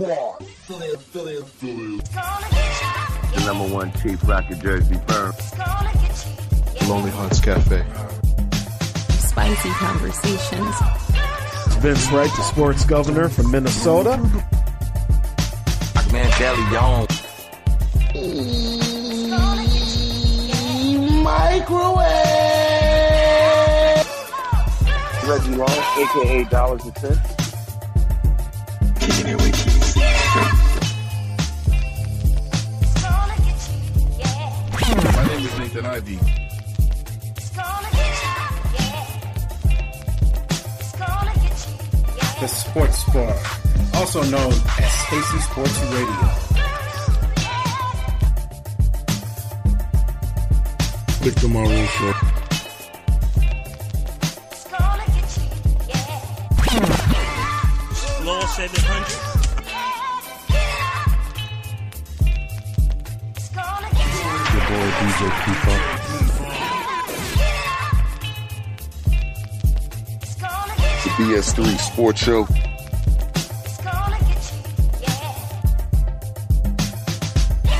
Squad. The number one Chief Rocket Jersey firm. Lonely Hearts Cafe. Spicy conversations. Vince Wright, the sports governor from Minnesota. Man, Deli Young. Microwave. Reggie Long, aka Dollars and Cents. My name is Nathan Ivy. The Sports Bar, also known as Stacy Sports Radio. Victor Maroon Show. Law 700. Boy DJ Keeper. The BS3 Sports Show.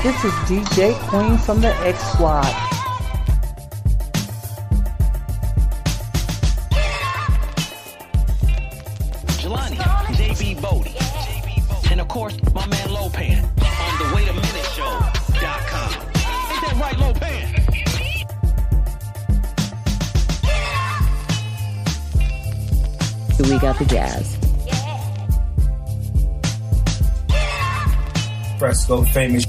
This is DJ Queen from the X Squad. The jazz. Fresco famous.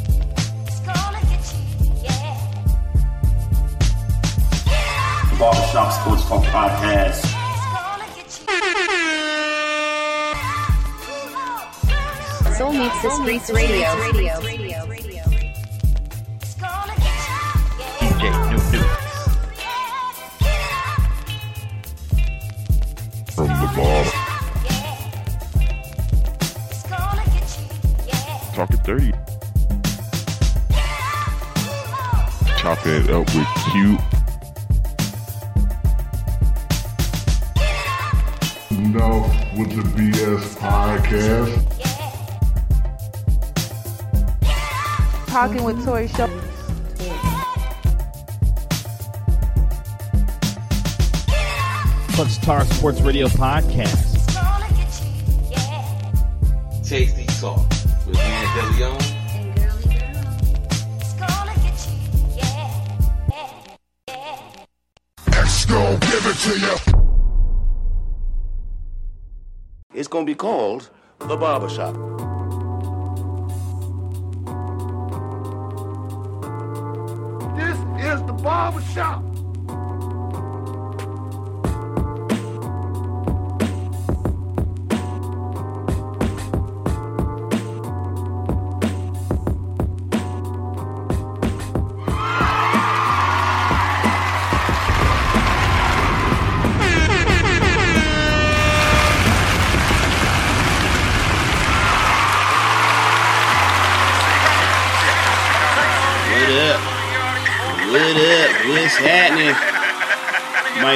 Barbershop Sports Talk Podcast. Soul meets the streets radio. DJ Talking 30. Chopping it up with Q. Enough with the BS podcast. Talking with Tori Show. Clutch Tar Sports Radio Podcast. Tasty Talk gon' give it to you. It's gonna be called The Barbershop. This is the barber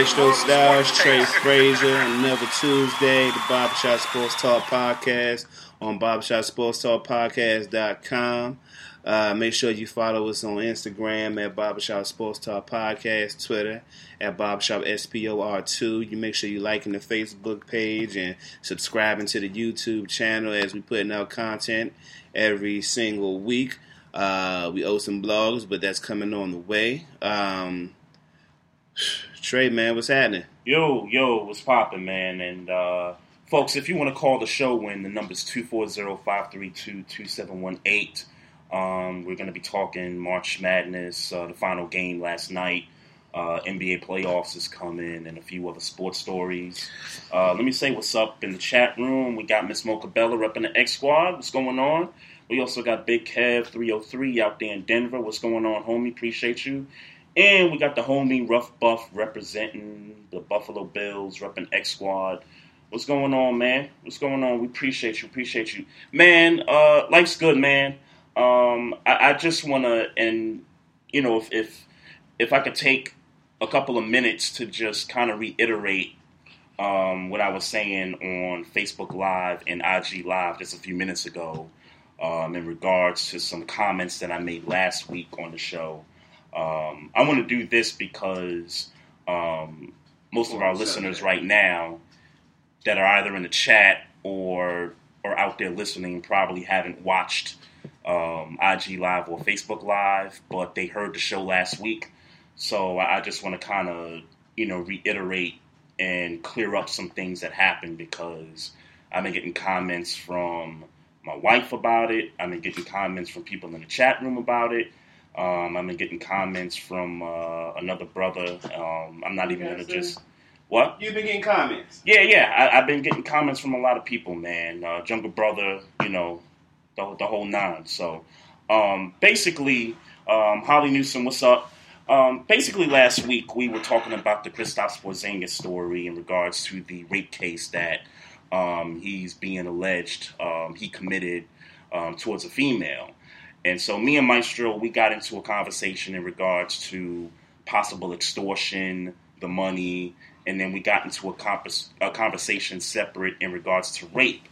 Maestro Styles, Trey Frazier, another Tuesday, the Barbershop Sports Talk Podcast on barbershopsportstalkpodcast.com. Uh, make sure you follow us on Instagram at Barbershop Sports Talk Podcast, Twitter at Barbershop SPOR2. You make sure you liking the Facebook page and subscribing to the YouTube channel as we putting out content every single week. Uh, we owe some blogs, but that's coming on the way. Um, Trey, man, what's happening? Yo, yo, what's poppin', man? And uh, folks, if you want to call the show in, the number's 240-532-2718. Um, we're going to be talking March Madness, uh, the final game last night. Uh, NBA playoffs is coming, and a few other sports stories. Uh, let me say what's up in the chat room. We got Miss Mocha Bella in the X Squad. What's going on? We also got Big Kev 303 out there in Denver. What's going on, homie? Appreciate you. And we got the homie Rough Buff representing the Buffalo Bills, repping X Squad. What's going on, man? What's going on? We appreciate you. Appreciate you, man. Uh, life's good, man. Um, I, I just want to, and you know, if, if if I could take a couple of minutes to just kind of reiterate um, what I was saying on Facebook Live and IG Live just a few minutes ago um, in regards to some comments that I made last week on the show. Um, I want to do this because um, most of our listeners right now that are either in the chat or or out there listening probably haven't watched um, IG Live or Facebook Live, but they heard the show last week. So I just want to kind of you know reiterate and clear up some things that happened because I've been getting comments from my wife about it. I've been getting comments from people in the chat room about it. Um, I've been getting comments from uh, another brother. Um, I'm not even gonna just what You've been getting comments. yeah, yeah. I, I've been getting comments from a lot of people, man. Uh, Jungle Brother, you know, the, the whole nine. So, um, basically, um, Holly Newsom, what's up? Um, basically, last week we were talking about the Kristaps Porzingis story in regards to the rape case that um, he's being alleged um, he committed um, towards a female. And so, me and Maestro, we got into a conversation in regards to possible extortion, the money, and then we got into a, a conversation separate in regards to rape.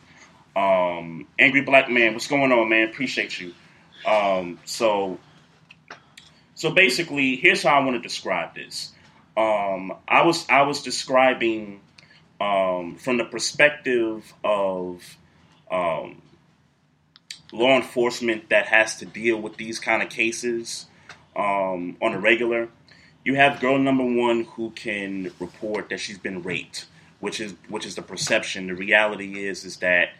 Um, Angry Black Man, what's going on, man? Appreciate you. Um, so, so basically, here's how I want to describe this. Um, I was I was describing um, from the perspective of um, law enforcement that has to deal with these kind of cases um, on a regular. You have girl number one who can report that she's been raped, which is which is the perception. The reality is is that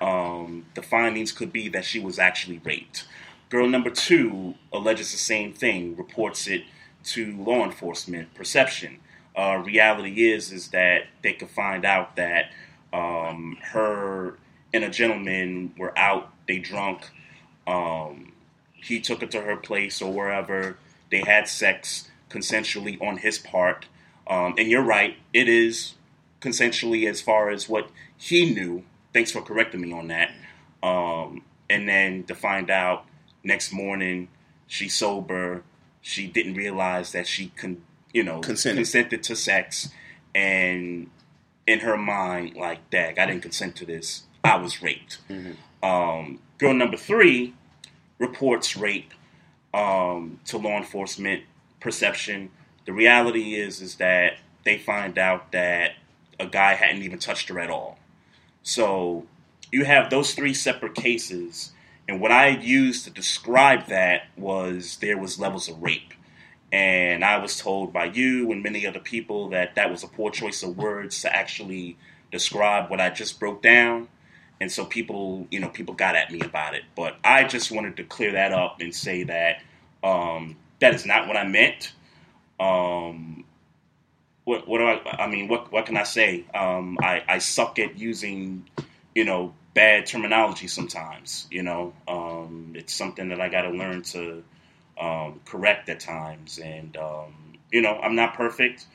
um, the findings could be that she was actually raped. Girl number two alleges the same thing, reports it to law enforcement. Perception. Uh, reality is is that they could find out that um, her and a gentleman were out, they drunk. Um, he took her to her place or wherever. They had sex consensually on his part. Um, and you're right, it is consensually as far as what he knew. Thanks for correcting me on that. Um, and then to find out next morning she's sober, she didn't realize that she con- you know Consented. consented to sex, and in her mind, like, dag, I didn't consent to this. I was raped. Um, girl number three reports rape um, to law enforcement perception. The reality is is that they find out that a guy hadn't even touched her at all. So you have those three separate cases, and what I used to describe that was there was levels of rape. And I was told by you and many other people that that was a poor choice of words to actually describe what I just broke down. And so people, you know, people got at me about it. But I just wanted to clear that up and say that um, that is not what I meant. Um, what, what do I? I mean, what what can I say? Um, I, I suck at using, you know, bad terminology sometimes. You know, um, it's something that I got to learn to um, correct at times. And um, you know, I'm not perfect,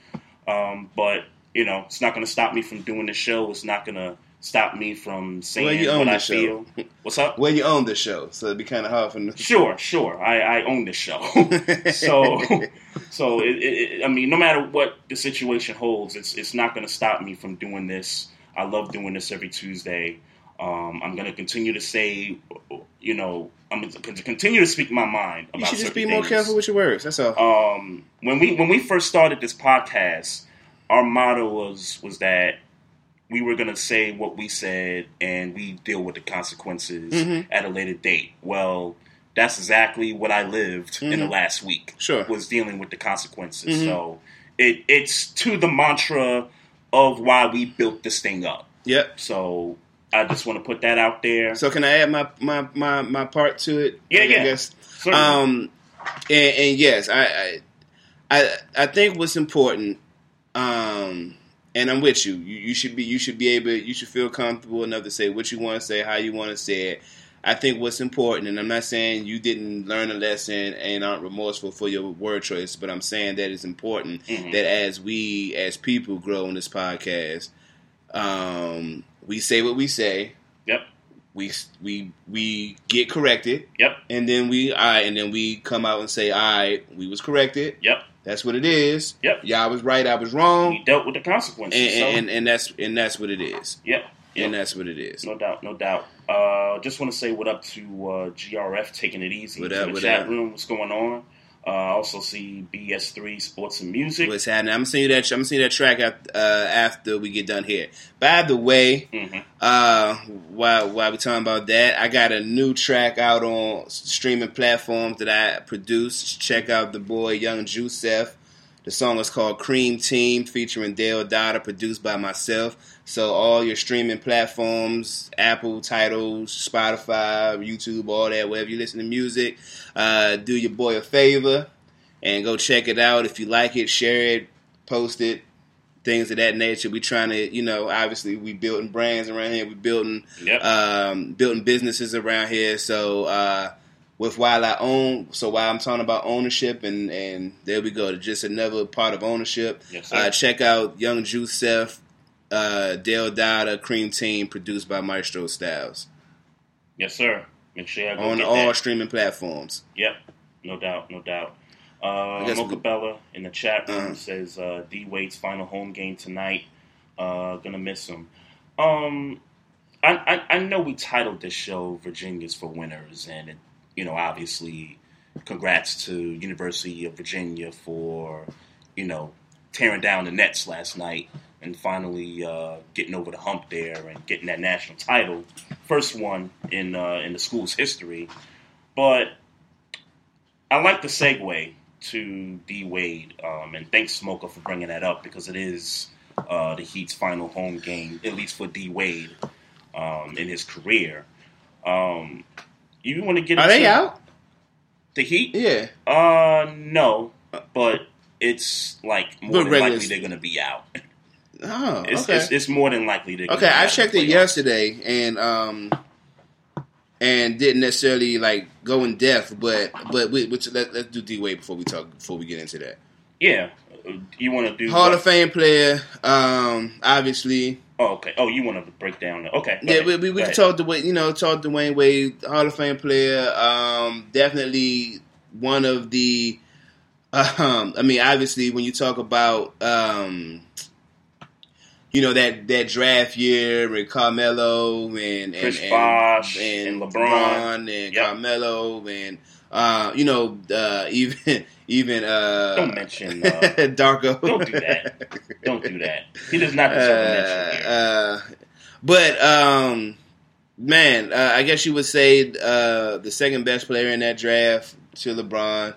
um, but you know, it's not going to stop me from doing the show. It's not going to stop me from saying Well, you own what I show. feel. What's up? Well, you own the show, so it'd be kind of hard for. Sure, sure. I, I own the show, so so it, it, I mean, no matter what the situation holds, it's it's not going to stop me from doing this. I love doing this every Tuesday. Um, I'm going to continue to say, you know, I'm going to continue to speak my mind about You should just be more things. careful with your words. That's all. Um, when we when we first started this podcast, our motto was was that we were going to say what we said and we deal with the consequences Mhm. at a later date. Well, that's exactly what I lived in the Mhm. last week. Sure. was dealing with the consequences. Mhm. So it it's to the mantra of why we built this thing up. Yep. So I just want to put that out there. So can I add my my my, my part to it? Yeah, I yeah. guess. Certainly. Um, and, and yes, I, I I I think what's important, um, and I'm with you. you. You should be you should be able you should feel comfortable enough to say what you want to say, how you want to say it. I think what's important, and I'm not saying you didn't learn a lesson and aren't remorseful for your word choice, but I'm saying that it's important Mhm. that as we as people grow in this podcast, um, we say what we say. Yep. We we we get corrected. Yep. And then we all right, and then we come out and say, all right, we was corrected. Yep. That's what it is. Yep. Y'all was right, I was wrong. We dealt with the consequences. And, so. and, and that's and that's what it is. Yep. And that's what it is. No doubt, no doubt. Uh, just want to say what up to uh, GRF taking it easy. What up, the what chat up? room, what's going on? Uh, I also see BS3 Sports and Music. What's happening? I'm gonna send you that. I'm gonna send you that track after, uh, after we get done here. By the way, Mm-hmm. uh, while while we talking about that, I got a new track out on streaming platforms that I produced. Check out the boy Young Joseph. The song is called Cream Team, featuring Dale Dada, produced by myself. So all your streaming platforms, Apple, Tidal, Spotify, YouTube, all that, wherever you listen to music, uh, do your boy a favor and go check it out. If you like it, share it, post it, things of that nature. We trying to, you know, obviously we building brands around here. We building, Yep. um, building businesses around here. So uh, with while I own, so while I'm talking about ownership, and and there we go, to just another part of ownership. Yes, uh, check out Young Joseph, uh, Dale Dada, Cream Team, produced by Maestro Styles Yes, sir. Make sure y'all on get all that. streaming platforms. Yep, no doubt, no doubt. Uh, we- in the chat room Uh-huh. says uh, D Wade's final home game tonight. Uh, gonna miss him. Um, I, I I know we titled this show "Virginia's for Winners," and it, you know, obviously, congrats to University of Virginia for you know tearing down the Nets last night and finally uh, getting over the hump there and getting that national title, first one in uh, in the school's history. But I like the segue to D Wade, um, and thanks Smoker for bringing that up because it is uh, the Heat's final home game, at least for D Wade um, in his career. Um, you want to get Are they out? the Heat? Yeah. Uh, no, but it's like more But than likely they're going to be out. Oh, It's, okay. it's, it's more than likely gonna Okay, I checked it yesterday and um and didn't necessarily like go in depth, but but we, which, let, let's do D Wade before we talk before we get into that. Yeah, you want to do Hall what? of Fame player, um, obviously. Oh, okay. Oh, you want to break down? The, okay. Yeah, ahead. we, we, we can talk Dwyane, you know, talk Dwyane Wade, Hall of Fame player. Um, definitely one of the. Um, I mean, obviously, when you talk about, um, you know that that draft year with Carmelo and and Chris and, and, and LeBron. and Yep. Carmelo and uh, you know uh, even even uh, Don't mention, uh, Darko. Don't do that. Don't do that. He does not deserve mention. Uh, but um, man, uh, I guess you would say uh, the second best player in that draft to LeBron.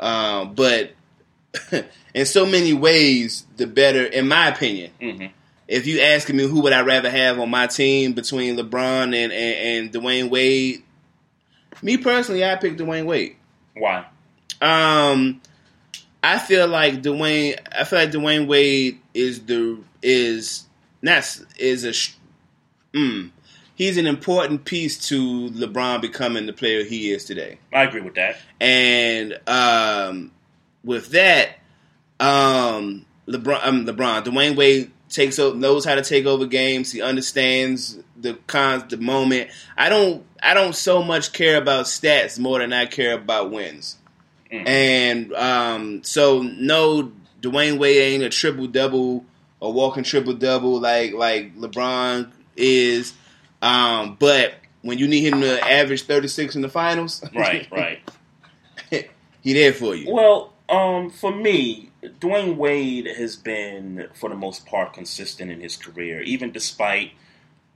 Um, but in so many ways, the better, in my opinion. Mhm. If you asking me who would I rather have on my team between LeBron and, and, and Dwyane Wade, me personally, I pick Dwyane Wade. Why? Um, I feel like Dwyane. I feel like Dwyane Wade is the is not is a. Mm, he's an important piece to LeBron becoming the player he is today. I agree with that. And um, with that, um, LeBron, um, LeBron, Dwyane Wade takes o- knows how to take over games. He understands the cons, the moment. I don't, I don't so much care about stats more than I care about wins. And um, so, no, Dwyane Wade ain't a triple double or walking triple double like like LeBron is. Um, but when you need him to average thirty six in the finals, Right, right. he there for you. Well, um, for me, Dwyane Wade has been, for the most part, consistent in his career, even despite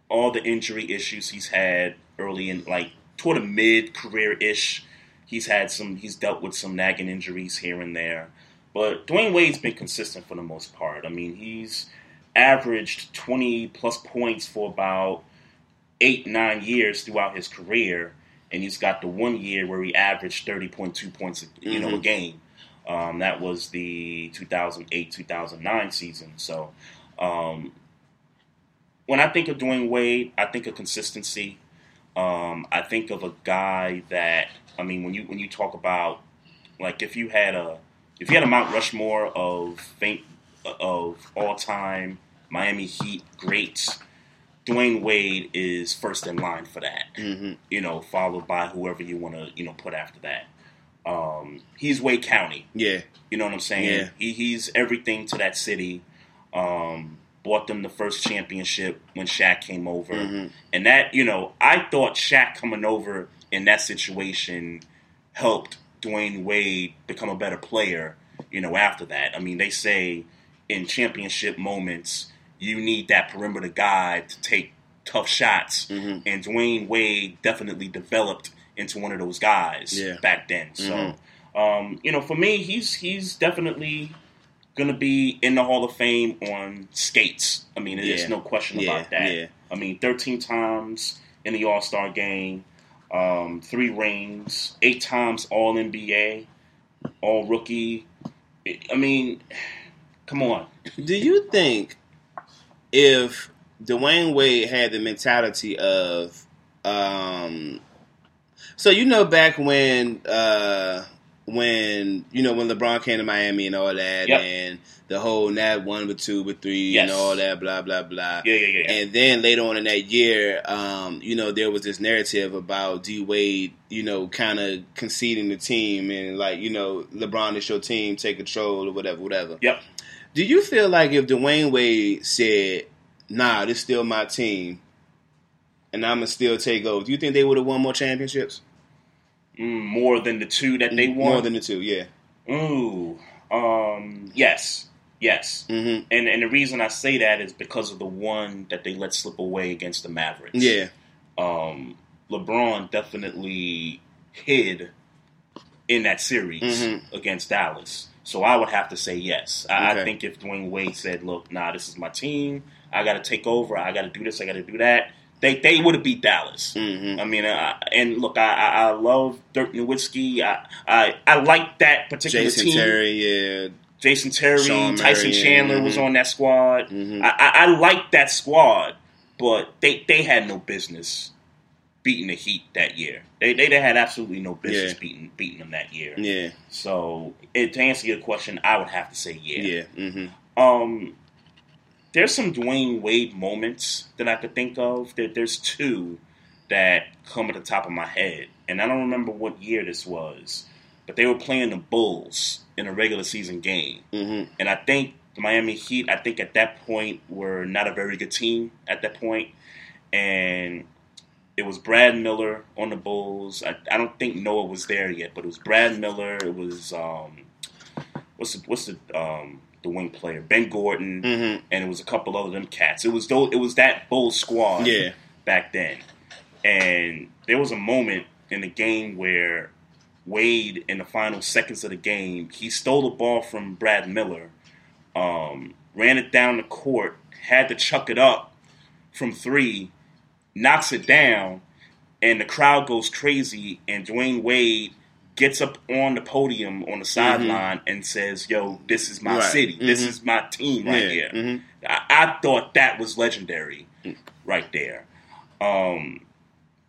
all the injury issues he's had early in, like toward a mid career ish. He's had some. He's dealt with some nagging injuries here and there, but Dwyane Wade's been consistent for the most part. I mean, he's averaged twenty plus points for about eight nine years throughout his career, and he's got the one year where he averaged thirty point two points, a, you know, a Mhm. game. Um, that was the 2008 2009 season. So um, when I think of Dwyane Wade, I think of consistency. Um, I think of a guy that I mean when you when you talk about like if you had a if you had a Mount Rushmore of faint of all time Miami Heat greats, Dwyane Wade is first in line for that. Mm-hmm. You know, followed by whoever you want to you know put after that. Um, he's Wade County. Yeah. You know what I'm saying? Yeah. He, he's everything to that city. Um, bought them the first championship when Shaq came over. Mm-hmm. And that, you know, I thought Shaq coming over in that situation helped Dwyane Wade become a better player, you know, after that. I mean, they say in championship moments, you need that perimeter guy to take tough shots. Mm-hmm. And Dwyane Wade definitely developed into one of those guys Yeah. back then. So, Mhm. um, you know, for me, he's he's definitely going to be in the Hall of Fame on skates. I mean, there's Yeah. no question Yeah, about that. I mean, 13 times in the All Star game, um, three rings, eight times All NBA, All Rookie. I- I mean, come on. Do you think if Dwyane Wade had the mentality of, um, so you know back when, uh, when you know when LeBron came to Miami and all that, Yep. and the whole Nat one with two with three Yes. and all that, blah blah blah. Yeah, yeah, yeah. And then later on in that year, um, you know, there was this narrative about D Wade, you know, kind of conceding the team and like, you know, LeBron is your team, take control or whatever, whatever. Yep. Do you feel like if Dwyane Wade said, "Nah, this is still my team," and I'm gonna still take over, do you think they would have won more championships? Mm, more than the two that they won. More than the two, yeah. Ooh, um, yes, yes. Mm-hmm. And and the reason I say that is because of the one that they let slip away against the Mavericks. Yeah. Um, LeBron definitely hid in that series Mhm. against Dallas. So I would have to say yes. I, I think if Dwyane Wade said, "Look, nah, this is my team. I got to take over. I got to do this. I got to do that," they they would have beat Dallas. Mm-hmm. I mean, uh, and look, I, I, I love Dirk Nowitzki. I, I I like that particular team. Jason team. Terry, yeah. Jason Terry, Shawn Tyson Marion, Chandler was mhm. on that squad. Mhm. I, I, I like that squad, but they, they had no business beating the Heat that year. They they, they had absolutely no business Yeah. beating beating them that year. Yeah. So it, to answer your question, I would have to say yeah. Yeah. Mm-hmm. Um, there's some Dwyane Wade moments that I could think of. There, there's two that come at the top of my head, and I don't remember what year this was, but they were playing the Bulls in a regular season game, Mm-hmm. and I think the Miami Heat, I think at that point were not a very good team at that point, and it was Brad Miller on the Bulls. I, I don't think Noah was there yet, but it was Brad Miller. It was um, what's the what's the um, the wing player Ben Gordon, Mm-hmm. and it was a couple other them cats. It was those, it was that Bulls squad Yeah. back then, and there was a moment in the game where Wade, in the final seconds of the game, he stole the ball from Brad Miller, um, ran it down the court, had to chuck it up from three, knocks it down, and the crowd goes crazy. And Dwyane Wade gets up on the podium on the sideline and says, "Yo, this is my Right. city. This Mhm. is my team right Yeah. here." Mhm. I, I thought that was legendary, right there. Um,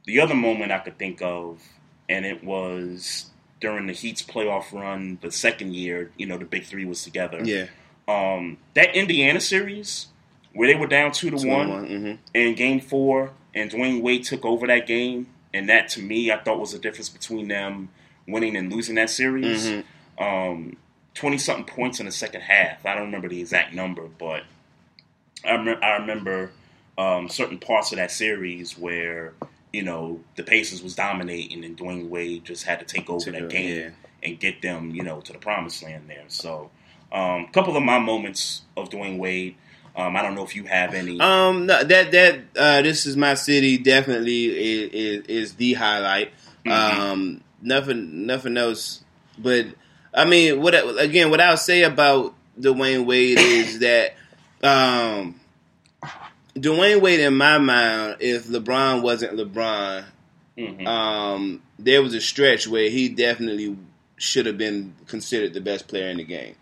the other moment I could think of, and it was during the Heat's playoff run, the second year. You know, the big three was together. Yeah. Um, that Indiana series where they were down two to Two one, one, mhm. in Game Four, and Dwyane Wade took over that game, and that to me I thought was the difference between them winning and losing that series. Mhm. Um, Twenty something points in the second half. I don't remember the exact number, but I, rem- I remember um, certain parts of that series where you know the Pacers was dominating, and Dwyane Wade just had to take over Took that game yeah. and get them, you know, to the promised land there. So, um, a couple of my moments of Dwyane Wade. Um, I don't know if you have any. Um, no, that that uh, this is my city definitely is is, is the highlight. Mhm. Um, nothing nothing else, but I mean, what again? What I'll say about Dwyane Wade is that um, Dwyane Wade, in my mind, if LeBron wasn't LeBron, Mhm. um, there was a stretch where he definitely should have been considered the best player in the game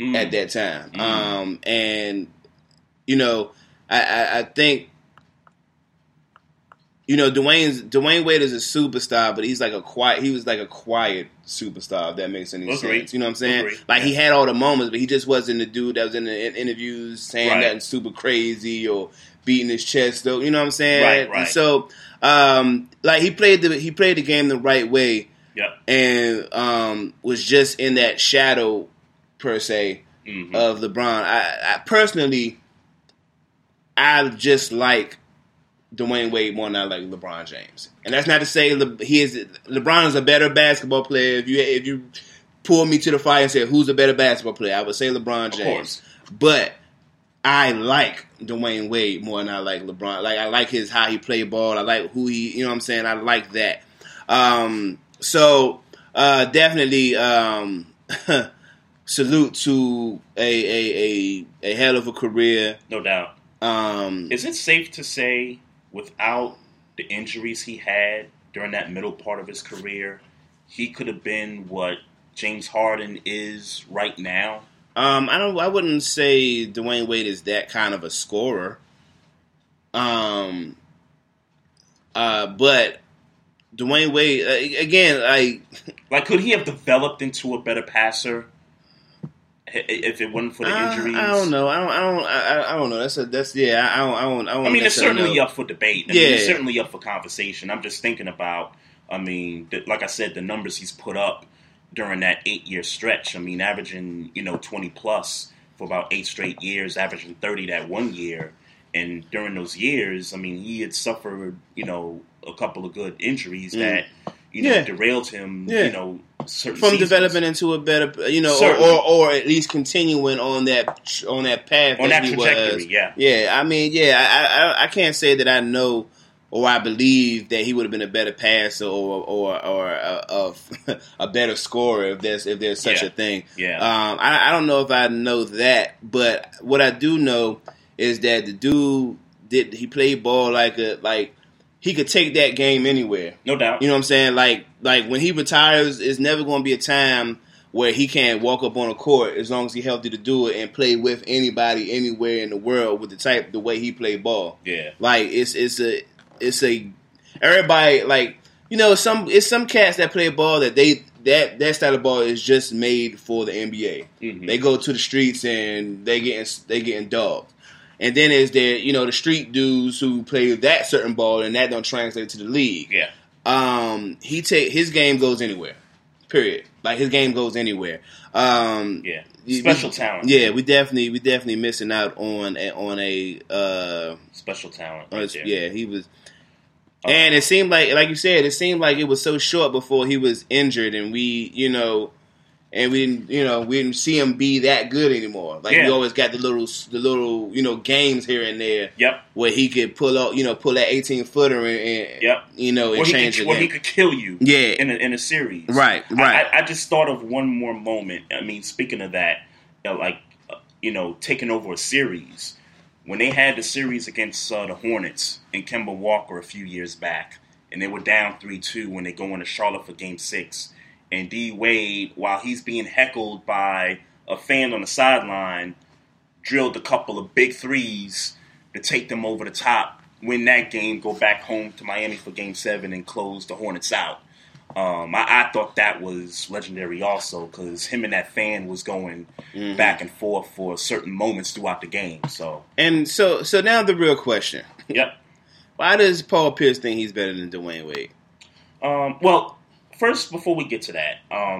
Mm. at that time. Mm. Um, and you know, I, I, I think you know Dwyane's Dwyane Wade is a superstar, but he's like a quiet. He was like a quiet superstar. If that makes any Agree. sense, you know what I'm saying? Agree. Like he had all the moments, but he just wasn't the dude that was in the in- interviews saying Right. nothing super crazy or beating his chest. Though, you know what I'm saying? Right, And right. so, um, like he played the he played the game the right way Yep. and um, was just in that shadow per se Mhm. of LeBron. I, I personally, I just like Dwyane Wade more than I like LeBron James, and that's not to say Le, he is LeBron is a better basketball player. If you if you pull me to the fire and say who's a better basketball player, I would say LeBron Of James. course. But I like Dwyane Wade more than I like LeBron. Like I like his how he play ball. I like who he. You know what I'm saying? I like that. Um, so uh, definitely um, salute to a, a a a hell of a career. No doubt. Um, Is it safe to say, without the injuries he had during that middle part of his career, he could have been what James Harden is right now? Um, I don't. I wouldn't say Dwyane Wade is that kind of a scorer. Um, uh, but Dwyane Wade uh, again, like Like, could he have developed into a better passer i- if it wasn't for the injuries? I don't know. I don't. I don't. I, I don't know. That's a. That's yeah. I don't. I don't. I, don't I mean, it's certainly know. up for debate. I Yeah. mean, it's certainly up for conversation. I'm just thinking about, I mean, the, like I said, the numbers he's put up during that eight year stretch. I mean, averaging, you know, 20 plus for about eight straight years, averaging 30 that one year. And during those years, I mean, he had suffered, you know, a couple of good injuries Mm. that, you know, Yeah. derailed him, Yeah. you know, from seasons. developing into a better, you know, or, or or at least continuing on that on that path On that trajectory, was. yeah. yeah. I mean, yeah, I, I I can't say that I know or I believe that he would have been a better passer or or or a, a, a better scorer if there's if there's such Yeah. a thing. Yeah. Um, I, I don't know if I know that, but what I do know is that the dude did he played ball like a like he could take that game anywhere. No doubt. You know what I'm saying? Like like when he retires, it's never going to be a time where he can't walk up on a court as long as he's healthy to do it and play with anybody anywhere in the world with the type the way he played ball. Yeah. Like it's it's a it's a everybody like you know some it's some cats that play ball that they that that style of ball is just made for the NBA. Mhm. They go to the streets and they getting they getting dogged. And then is there you know the street dudes who play that certain ball and that don't translate to the league. Yeah. Um, he take his game goes anywhere. Period. Like his game goes anywhere. Um, Yeah. Special we- talent. Yeah, we definitely we definitely missing out on a, on a uh, Special talent. right there. yeah he was. Uh, And it seemed like, like you said, it seemed like it was so short before he was injured, and we, you know, and we didn't, you know, we didn't see him be that good anymore. Like we always got the little, the little, you know, games here and there. Yep. Where he could pull out, you know, pull that eighteen footer and, and Yep. you know, and change could, where he could kill you Yeah. in a, in a series. Right, right. I, I just thought of one more moment. I mean, speaking of that, you know, like, uh, you know, taking over a series. When they had the series against uh, the Hornets and Kemba Walker a few years back, and they were down 3 2 when they go into Charlotte for game six. And D Wade, while he's being heckled by a fan on the sideline, drilled a couple of big threes to take them over the top, win that game, go back home to Miami for game seven, and close the Hornets out. Um, I, I thought that was legendary also because him and that fan was going Mhm. back and forth for certain moments throughout the game. So, And so, so now the real question: yep. Why does Paul Pierce think he's better than Dwyane Wade? Um, well, first, before we get to that,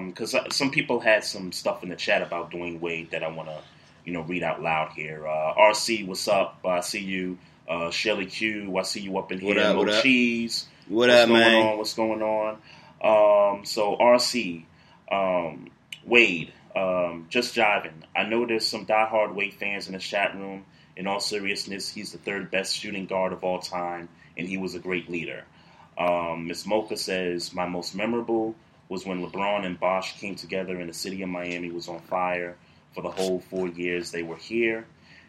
because some people had some stuff in the chat about Dwyane Wade that I want to, you know, read out loud here. Uh, RC, what's up? I see you. Uh, Shelly Q, I see you up in here. What up, Mo what up? Cheese. What what's up, going man? on? What's going on? Um, so RC, um, Wade, um, just jiving. I know there's some diehard Wade fans in the chat room. In all seriousness, he's the third best shooting guard of all time, and he was a great leader. Um, Miss Mocha says my most memorable was when LeBron and Bosh came together and the city of Miami was on fire for the whole four years they were here.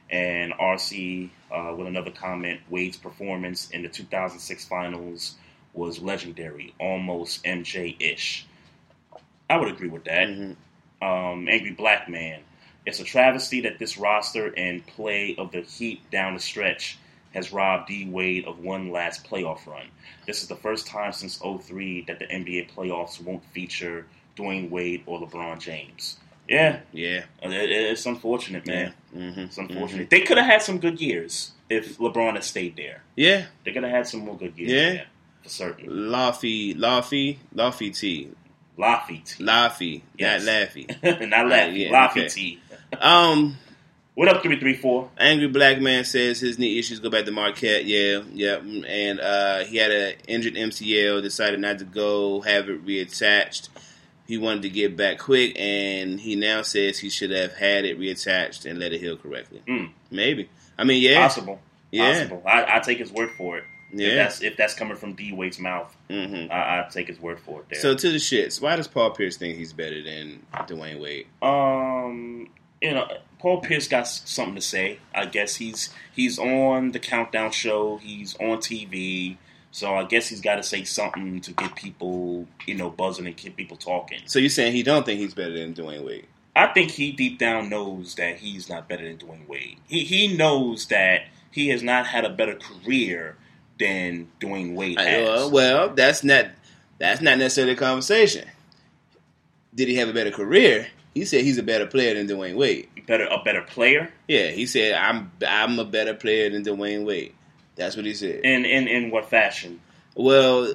And RC uh, with another comment: Wade's performance in the 2006 finals was legendary, almost MJ-ish. I would agree with that. Um, Angry Black Man. It's a travesty that this roster and play of the Heat down the stretch has robbed D Wade of one last playoff run. This is the first time since 03 that the NBA playoffs won't feature Dwyane Wade or LeBron James. Yeah, Yeah. it- it's unfortunate, man. Mm-hmm. It's unfortunate. They could have had some good years if LeBron had stayed there. Yeah. They could have had some more good years. Yeah. for certain. Laffy, Laffy, Laffy T. Laffy T. Laffy, Yes. not Laffy. Not Laffy. yeah, Laffy okay. T. Um, What up, 334? Angry Black Man says his knee issues go back to Marquette. Yeah, yeah, and uh, he had an injured MCL. Decided not to go have it reattached. He wanted to get back quick, and he now says he should have had it reattached and let it heal correctly. Mm. Maybe. I mean, yeah, Possible. Yeah. Possible. I, I take his word for it. Yeah. If that's, if that's coming from D Wade's mouth, hmm I, I take his word for it there. So to the shits. Why does Paul Pierce think he's better than Dwyane Wade? Um, you know, Paul Pierce got something to say. I guess he's he's on the countdown show. He's on TV, so I guess he's got to say something to get people, you know, buzzing and get people talking. So you're saying he don't think he's better than Dwyane Wade? I think he deep down knows that he's not better than Dwyane Wade. He he knows that he has not had a better career than Dwyane Wade has. well, well, that's not that's not necessarily the conversation. Did he have a better career? He said he's a better player than Dwyane Wade. better a better player Yeah, he said I'm I'm a better player than Dwyane Wade. That's what he said. in in in what fashion? Well,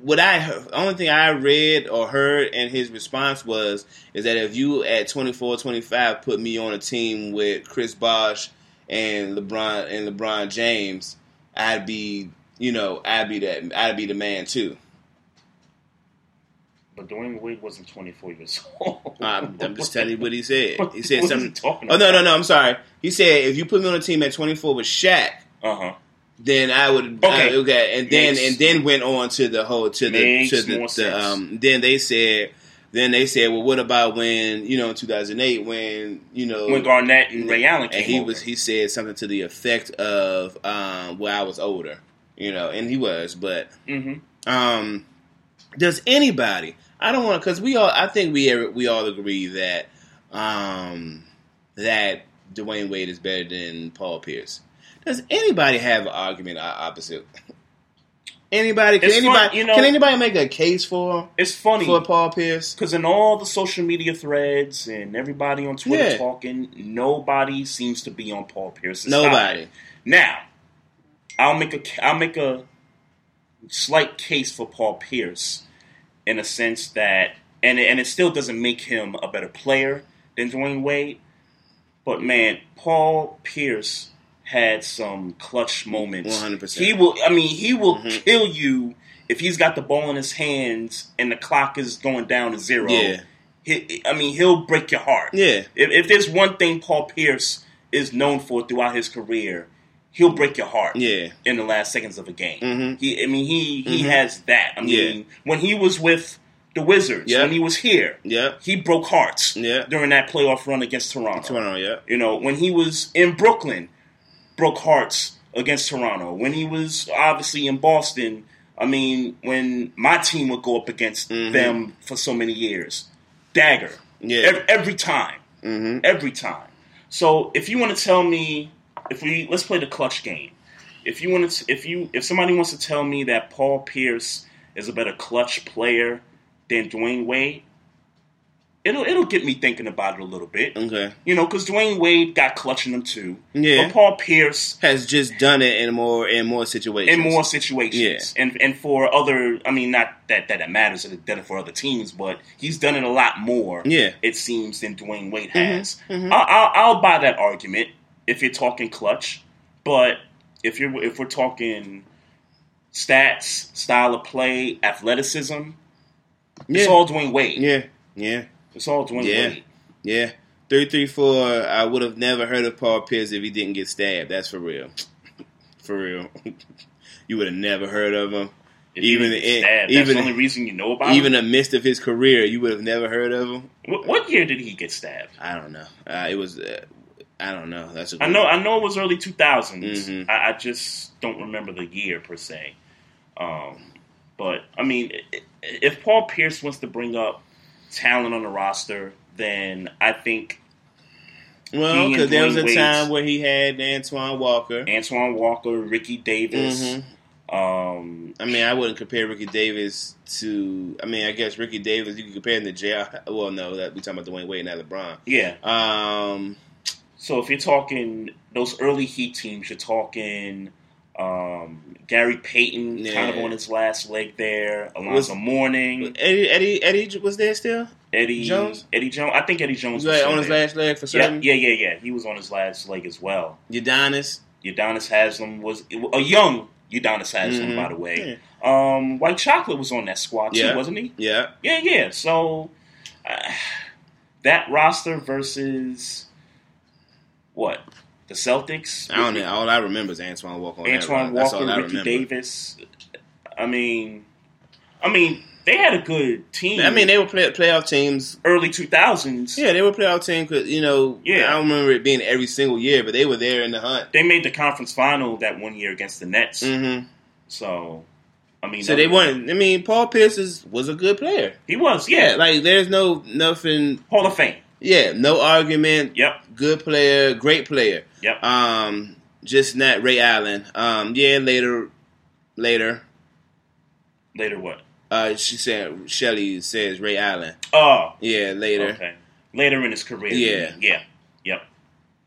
what I heard, only thing I read or heard and his response was is that if you at 24, 25 put me on a team with Chris Bosh and LeBron and LeBron James, I'd be you know I'd be that I'd be the man too. But Dwyane Wade wasn't 24 years old. I'm, I'm just telling you what he said. He said something. he talking oh no, no, no! I'm sorry. He said if you put me on a team at 24 with Shaq, Uh huh. then I would Okay. I- okay, and then Makes- and then went on to the whole to the to the, the um. Then they said, then they said, well, what about when you know in 2008 when you know When Garnett and Ray Allen came and he over. was he said something to the effect of um well I was older, you know, and he was, but mm-hmm. um, does anybody? I don't want to because we all. I think we we all agree that um, that Dwyane Wade is better than Paul Pierce. Does anybody have an argument opposite? Anybody? Can It's fun, anybody? you know- can anybody make a case for It's funny for Paul Pierce? because in all the social media threads and everybody on Twitter Yeah. talking, nobody seems to be on Paul Pierce's Nobody. side. Now, I'll make a I'll make a slight case for Paul Pierce in a sense that, and and it still doesn't make him a better player than Dwyane Wade. But man, Paul Pierce had some clutch moments. 100%. He will. I mean, he will Mhm. kill you if he's got the ball in his hands and the clock is going down to zero. Yeah. He, I mean, he'll break your heart. Yeah. If, if there's one thing Paul Pierce is known for throughout his career, he'll break your heart Yeah. in the last seconds of a game. Mhm. He, I mean, he he Mhm. has that. I mean, when he was with the Wizards, Yeah. when he was here, Yep. he broke hearts Yeah. during that playoff run against Toronto. Toronto. Yeah. You know, when he was in Brooklyn, broke hearts against Toronto. When he was obviously in Boston, I mean, when my team would go up against Mhm. them for so many years, dagger. Yeah. Every, every time. Mm-hmm. Every time. So if you want to tell me, if we let's play the clutch game. If you want to, if you, if somebody wants to tell me that Paul Pierce is a better clutch player than Dwyane Wade, it'll it'll get me thinking about it a little bit. Okay. You know, because Dwyane Wade got clutching them too. Yeah. But Paul Pierce Has just done it in more in more situations. in more situations. yeah. And and for other I mean not that that it matters that it done it for other teams, but he's done it a lot more, Yeah. it seems, than Dwyane Wade Mhm, has. mhm. I, I'll, I'll buy that argument if you're talking clutch. But if you're if we're talking stats, style of play, athleticism, it's all Dwyane Wade. Yeah. Yeah. It's all Dwyane Yeah. Wade. Yeah. Three three four. I would have never heard of Paul Pierce if he didn't get stabbed. That's for real. For real. you would have never heard of him. If even in- that's even the only reason you know about even him. in the midst of his career, you would have never heard of him. What, what year did he get stabbed? I don't know. Uh, it was. Uh, I don't know. That's a I know. I know it was early 2000s. Mhm. I, I just don't remember the year per se. Um, but I mean, if Paul Pierce wants to bring up talent on the roster, then I think Well, because there was a Wade's- time where he had Antoine Walker. Antoine Walker, Ricky Davis. Mhm. Um, I mean, I wouldn't compare Ricky Davis to. I mean, I guess Ricky Davis you can compare him to J. Well, no, that we talking about Dwyane Wade, not LeBron. yeah. Um, So if you're talking those early Heat teams, you're talking um, Gary Payton, Yeah. kind of on his last leg there. Alonzo Was- Mourning, Eddie, Eddie, Eddie was there still. Eddie Jones? Eddie Jones. I think Eddie Jones Was on his there. last leg for Yeah, certain. yeah, yeah, yeah. He was on his last leg as well. Udonis. Udonis Haslem was a young Udonis Haslem, Mhm. by the way. Um, White Chocolate was on that squad Yeah. too, wasn't he? Yeah. Yeah, yeah. So uh, that roster versus what the Celtics? I don't know. All I remember is Antoine Walker. On Antoine. Walker, Ricky. Davis. I mean, I mean, they had a good team. I mean, they were play, playoff teams. early two thousands. Yeah, they were playoff team because you know. Yeah. I don't remember it being every single year, but they were there in the hunt. They made the conference final that one year against the Nets. Mm-hmm. So, I mean, So they won. I mean, Paul Pierce is, was a good player. He was, Yeah, yeah, like there's no nothing. Hall of Fame. Yeah, no argument. Yep, Good player, great player. yep. Um, just not Ray Allen. Um, yeah, later, later. Later, what? Uh, she said Shelly says Ray Allen. Oh, Yeah, later. okay. Later in his career. Yeah. yeah,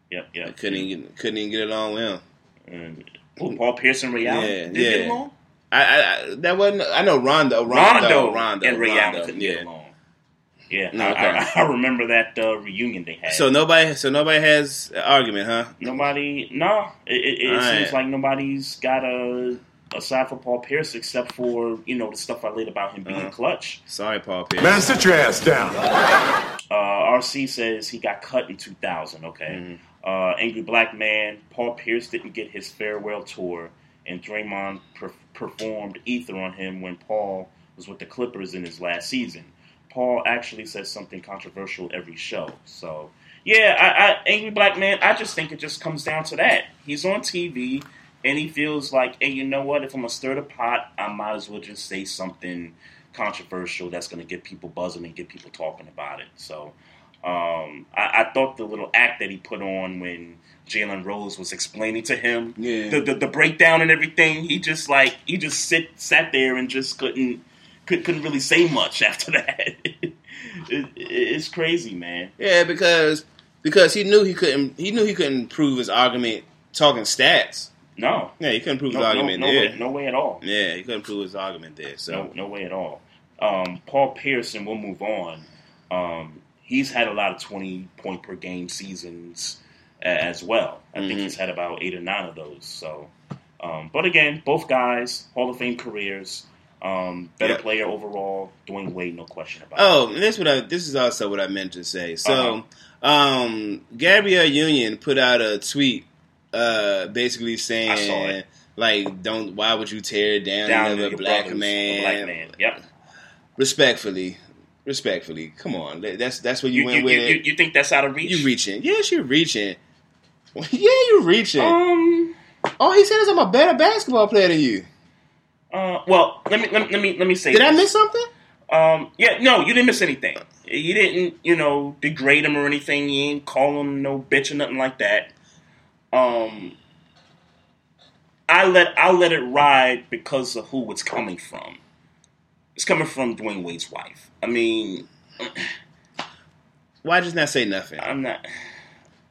yep, yep, I couldn't even, couldn't even get along with him. And, Paul Pierce and Ray Allen. Yeah, Did they get along? I, I, I that wasn't. I know Rondo, Rondo, Rondo, Rondo, and Ray Rondo, Allen couldn't yeah. get along. Yeah, No, I, okay. I, I remember that uh, reunion they had. So nobody, so nobody has an argument, huh? nobody, no, it, it, it seems right. like nobody's got a aside for Paul Pierce, except for you know the stuff I laid about him being Uh-huh. clutch. Sorry, Paul Pierce. Man, sit your ass down. Uh, RC says he got cut in 2000. Okay. Mm-hmm. Uh, Angry Black Man. Paul Pierce didn't get his farewell tour, and Draymond per- performed Ether on him when Paul was with the Clippers in his last season. Paul actually says something controversial every show. So, yeah, I, I, Angry Black Man. I just think it just comes down to that. He's on TV, and he feels like, hey, you know what? If I'm gonna stir the pot, I might as well just say something controversial that's going to get people buzzing and get people talking about it. So um, I, I thought the little act that he put on when Jalen Rose was explaining to him Yeah. the, the the breakdown and everything, he just like he just sit sat there and just couldn't could, couldn't really say much after that. it, it, it's crazy, man. Yeah, because because he knew he couldn't. He knew he couldn't prove his argument talking stats. No, Yeah, he couldn't prove no, his argument no, there. way, no way at all. Yeah, he couldn't prove his argument there. So No, no way at all. Um, Paul Pearson, we'll move on. Um, he's had a lot of 20 point per game seasons as well. I think Mhm. he's had about eight or nine of those. So, um, but again, both guys, Hall of Fame careers, um, better Yeah. player overall, Dwyane Wade, no question about Oh, and this what I this is also what I meant to say. So, Uh-huh. um, Gabrielle Union put out a tweet, uh, basically saying like, "Don't why would you tear down, Down another black brothers, man?" a black man. Yep. Respectfully, respectfully, come on, that's that's where you, You, went you, with you, you, you think that's out of reach? You reaching? Yes, you're reaching. yeah, you're reaching. Um. All he said is, "I'm a better basketball player than you." Uh. Well, let me let me let me, let me say. Did I miss something? Um, yeah, no, you didn't miss anything. You didn't, you know, degrade him or anything. You ain't call him no bitch or nothing like that. Um, I let I'll let it ride because of who it's coming from. It's coming from Dwyane Wade's wife. I mean, Why just not say nothing? I'm not.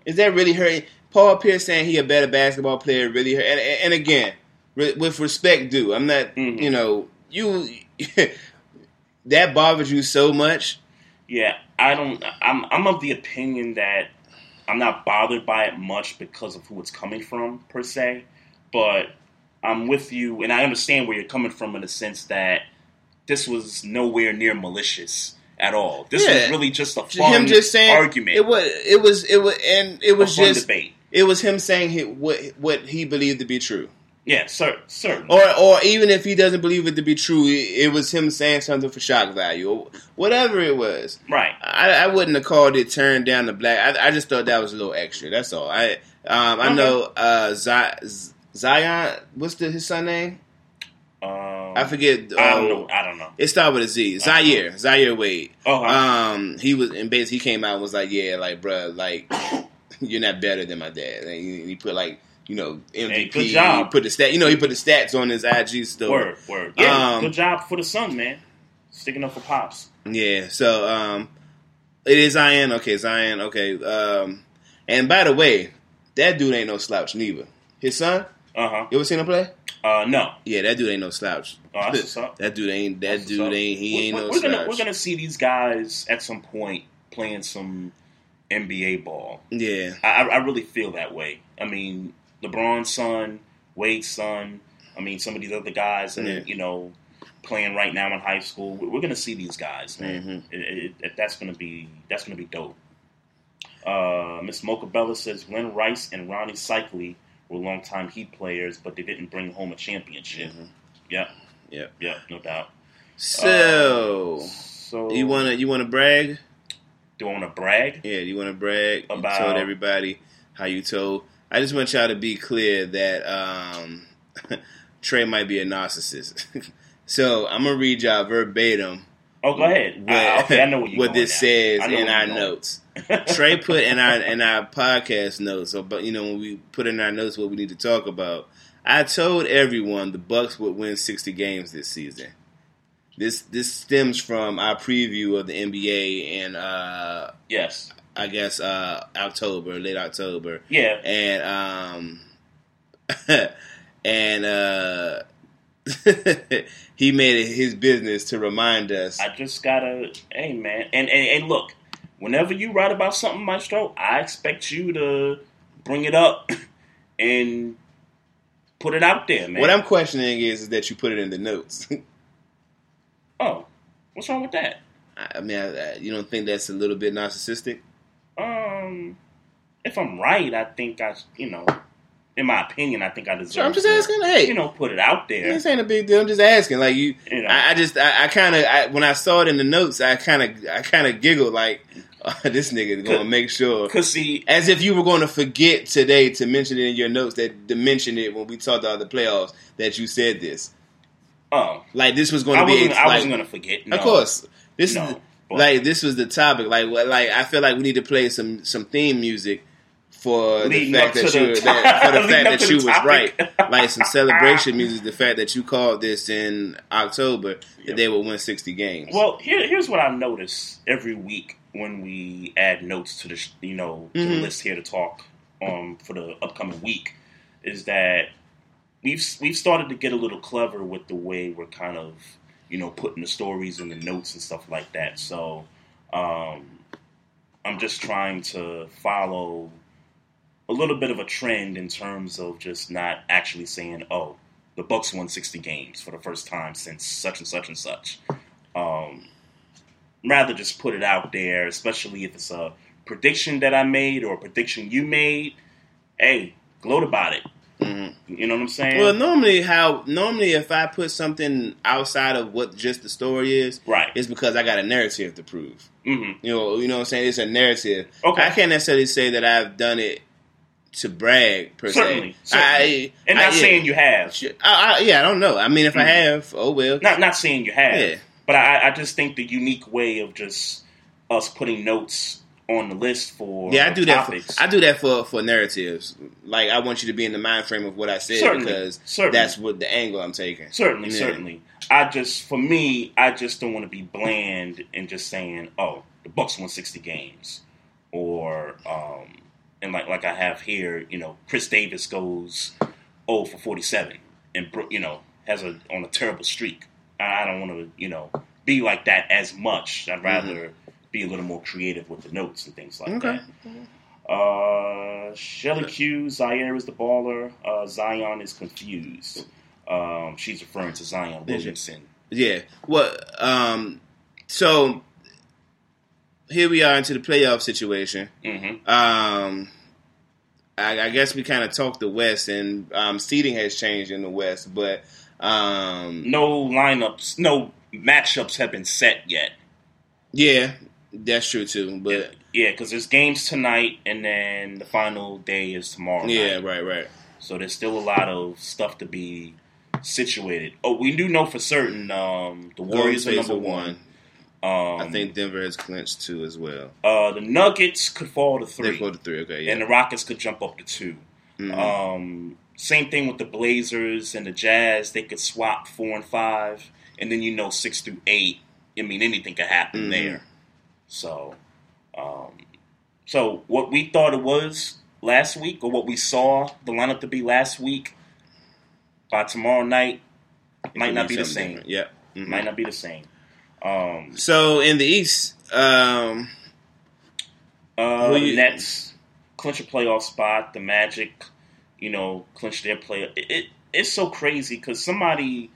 Is that really hurting? Paul Pierce saying he a better basketball player really hurt. And, and again, re- with respect due, I'm not. Mhm. You know, you that bothers you so much. Yeah, I don't. I'm I'm of the opinion that I'm not bothered by it much because of who it's coming from per se, but I'm with you, and I understand where you're coming from in the sense that this was nowhere near malicious at all. This Yeah. was really just a fun him just saying argument, It was. It was. It was. And it was just. debate. It was him saying he, what what he believed to be true. Yeah, sir, certainly. Or, or even if he doesn't believe it to be true, it, it was him saying something for shock value, or whatever it was. right. I, I wouldn't have called it "Turn Down the Black." I, I just thought that was a little extra. That's all. I um, I Okay. know uh, Zion. What's the, his son name? Um, I forget. I don't uh, know. I don't know. It started with a Z. Zaire. Zaire Wade. Uh-huh. Um, he was and basically he came out and was like, yeah, like, bruh, like, you're not better than my dad. And he, he put like, you know, MVP. Hey, good job. He put the stat. You know, he put the stats on his IG story. Word, word. Yeah, Um, good job for the son, man. Sticking up for pops. Yeah. So, um, it is Zion. Okay, Zion. Okay. Um, and by the way, that dude ain't no slouch neither. His son. Uh huh. You ever seen him play? Uh, no. Yeah, that dude ain't no slouch. Oh, that's. That dude ain't. That That's dude ain't. He We're- ain't we're, no we're slouch. gonna we're gonna see these guys at some point playing some NBA ball. Yeah. I I really feel that way. I mean, LeBron's son, Wade's son. I mean, some of these other guys that Yeah. are, you know playing right now in high school. We're, we're gonna see these guys, man. Mhm. It, it, that's gonna be that's gonna be dope. Uh, Miss Mocha Bella says Glen Rice and Rony Seikaly were longtime Heat players, but they didn't bring home a championship. Yep, Yep. yep, no doubt. So, So you wanna you wanna brag? do I want to brag? Yeah, you wanna brag? About- you told everybody how you told. I just want y'all to be clear that um, Trey might be a narcissist. so I'm gonna read y'all verbatim. Oh, go ahead. What, I, okay, I know what, what this now. says I in our notes. Trey put in our in our podcast notes, so but you know when we put in our notes what we need to talk about. I told everyone the Bucks would win 60 games this season. This this stems from our preview of the NBA and uh Yes. I guess uh October, late October. Yeah. And um and uh he made it his business to remind us I just gotta, hey man, and, and and look, whenever you write about something, Maestro, I expect you to bring it up and put it out there, man. What I'm questioning is, is that you put it in the notes. oh, what's wrong with that? I mean, I, I, you don't think that's a little bit narcissistic? Um, if I'm right, I think I, you know, in my opinion, I think I deserve. So I'm just to, asking, hey. you know, put it out there. This ain't a big deal. I'm just asking. Like you, You know. I, I just, I, I kind of, I, when I saw it in the notes, I kind of, I kind of giggled like, oh, this nigga is going to make sure. Cause see, As if you were going to forget today to mention it in your notes that to mention it when we talked about the playoffs that you said this. oh, Like this was going to be. wasn't, I like- wasn't gonna forget. No. Of course, this No, is but- like this was the topic. Like, like I feel like we need to play some some theme music for the fact that you the- that, for the fact that you was right. Like some celebration music. The fact that you called this in October that they would win sixty games. Well, here, here's what I notice every week when we add notes to the you know to the list here to talk um for the upcoming week is that we've we've started to get a little clever with the way we're kind of you know putting the stories and the notes and stuff like that. So um, I'm just trying to follow a little bit of a trend in terms of just not actually saying, "Oh, the Bucks won 60 games for the first time since such and such and such." Um, rather just put it out there, especially if it's a prediction that I made or a prediction you made. Hey, gloat about it. Mhm. You know what I'm saying? Well, normally how normally if I put something outside of what just the story is, right. it's because I got a narrative to prove. hmm You know, you know what I'm saying? It's a narrative. Okay. I can't necessarily say that I've done it to brag per Certainly, se. certainly. I, and I- not yeah. saying you have. I, I, yeah, I don't know. I mean, if I Mhm. have, oh well. Not not saying you have. Yeah. But I, I just think the unique way of just us putting notes on the list for Yeah, I do that. For. I do that for for narratives. Like I want you to be in the mind frame of what I said Certainly, because certainly. that's what the angle I'm taking. Certainly, Yeah. certainly. I just, for me, I just don't want to be bland and just saying, "Oh, the Bucks won sixty games," or um, and like like I have here, you know, Chris Davis goes oh for forty seven, and Bro- you know has a on a terrible streak. I I don't want to, you know, be like that as much. I'd rather be a little more creative with the notes and things like Okay. that. Uh, Shelly Q, Zaire is the baller. Uh, Zion is confused. Um, she's referring to Zion Williamson. Yeah. Well, um, so here we are into the playoff situation. hmm Um, I, I guess we kind of talked the West, and um, seating has changed in the West, but um, No lineups, no matchups have been set yet. yeah, that's true too. But Yeah, because there's games tonight, and then the final day is tomorrow. yeah, night. right, right. So there's still a lot of stuff to be situated. Oh, we do know for certain um, the Warriors are number one. Um, I think Denver has clinched two as well. uh, the Nuggets could fall to They three, go to three. Okay, yeah. and the Rockets could jump up to 2 Mhm. Um, same thing with the Blazers and the Jazz. They could swap four and five, and then you know six through eight. I mean, anything could happen Mhm. there. So, um, so what we thought it was last week, or what we saw the lineup to be last week, by tomorrow night, might not be the same. Yep. Mhm. Might not be the same. Um, So in the East, um, Uh, the you- Nets clinch a playoff spot. The Magic, you know, clinch their play. It, it it's so crazy because somebody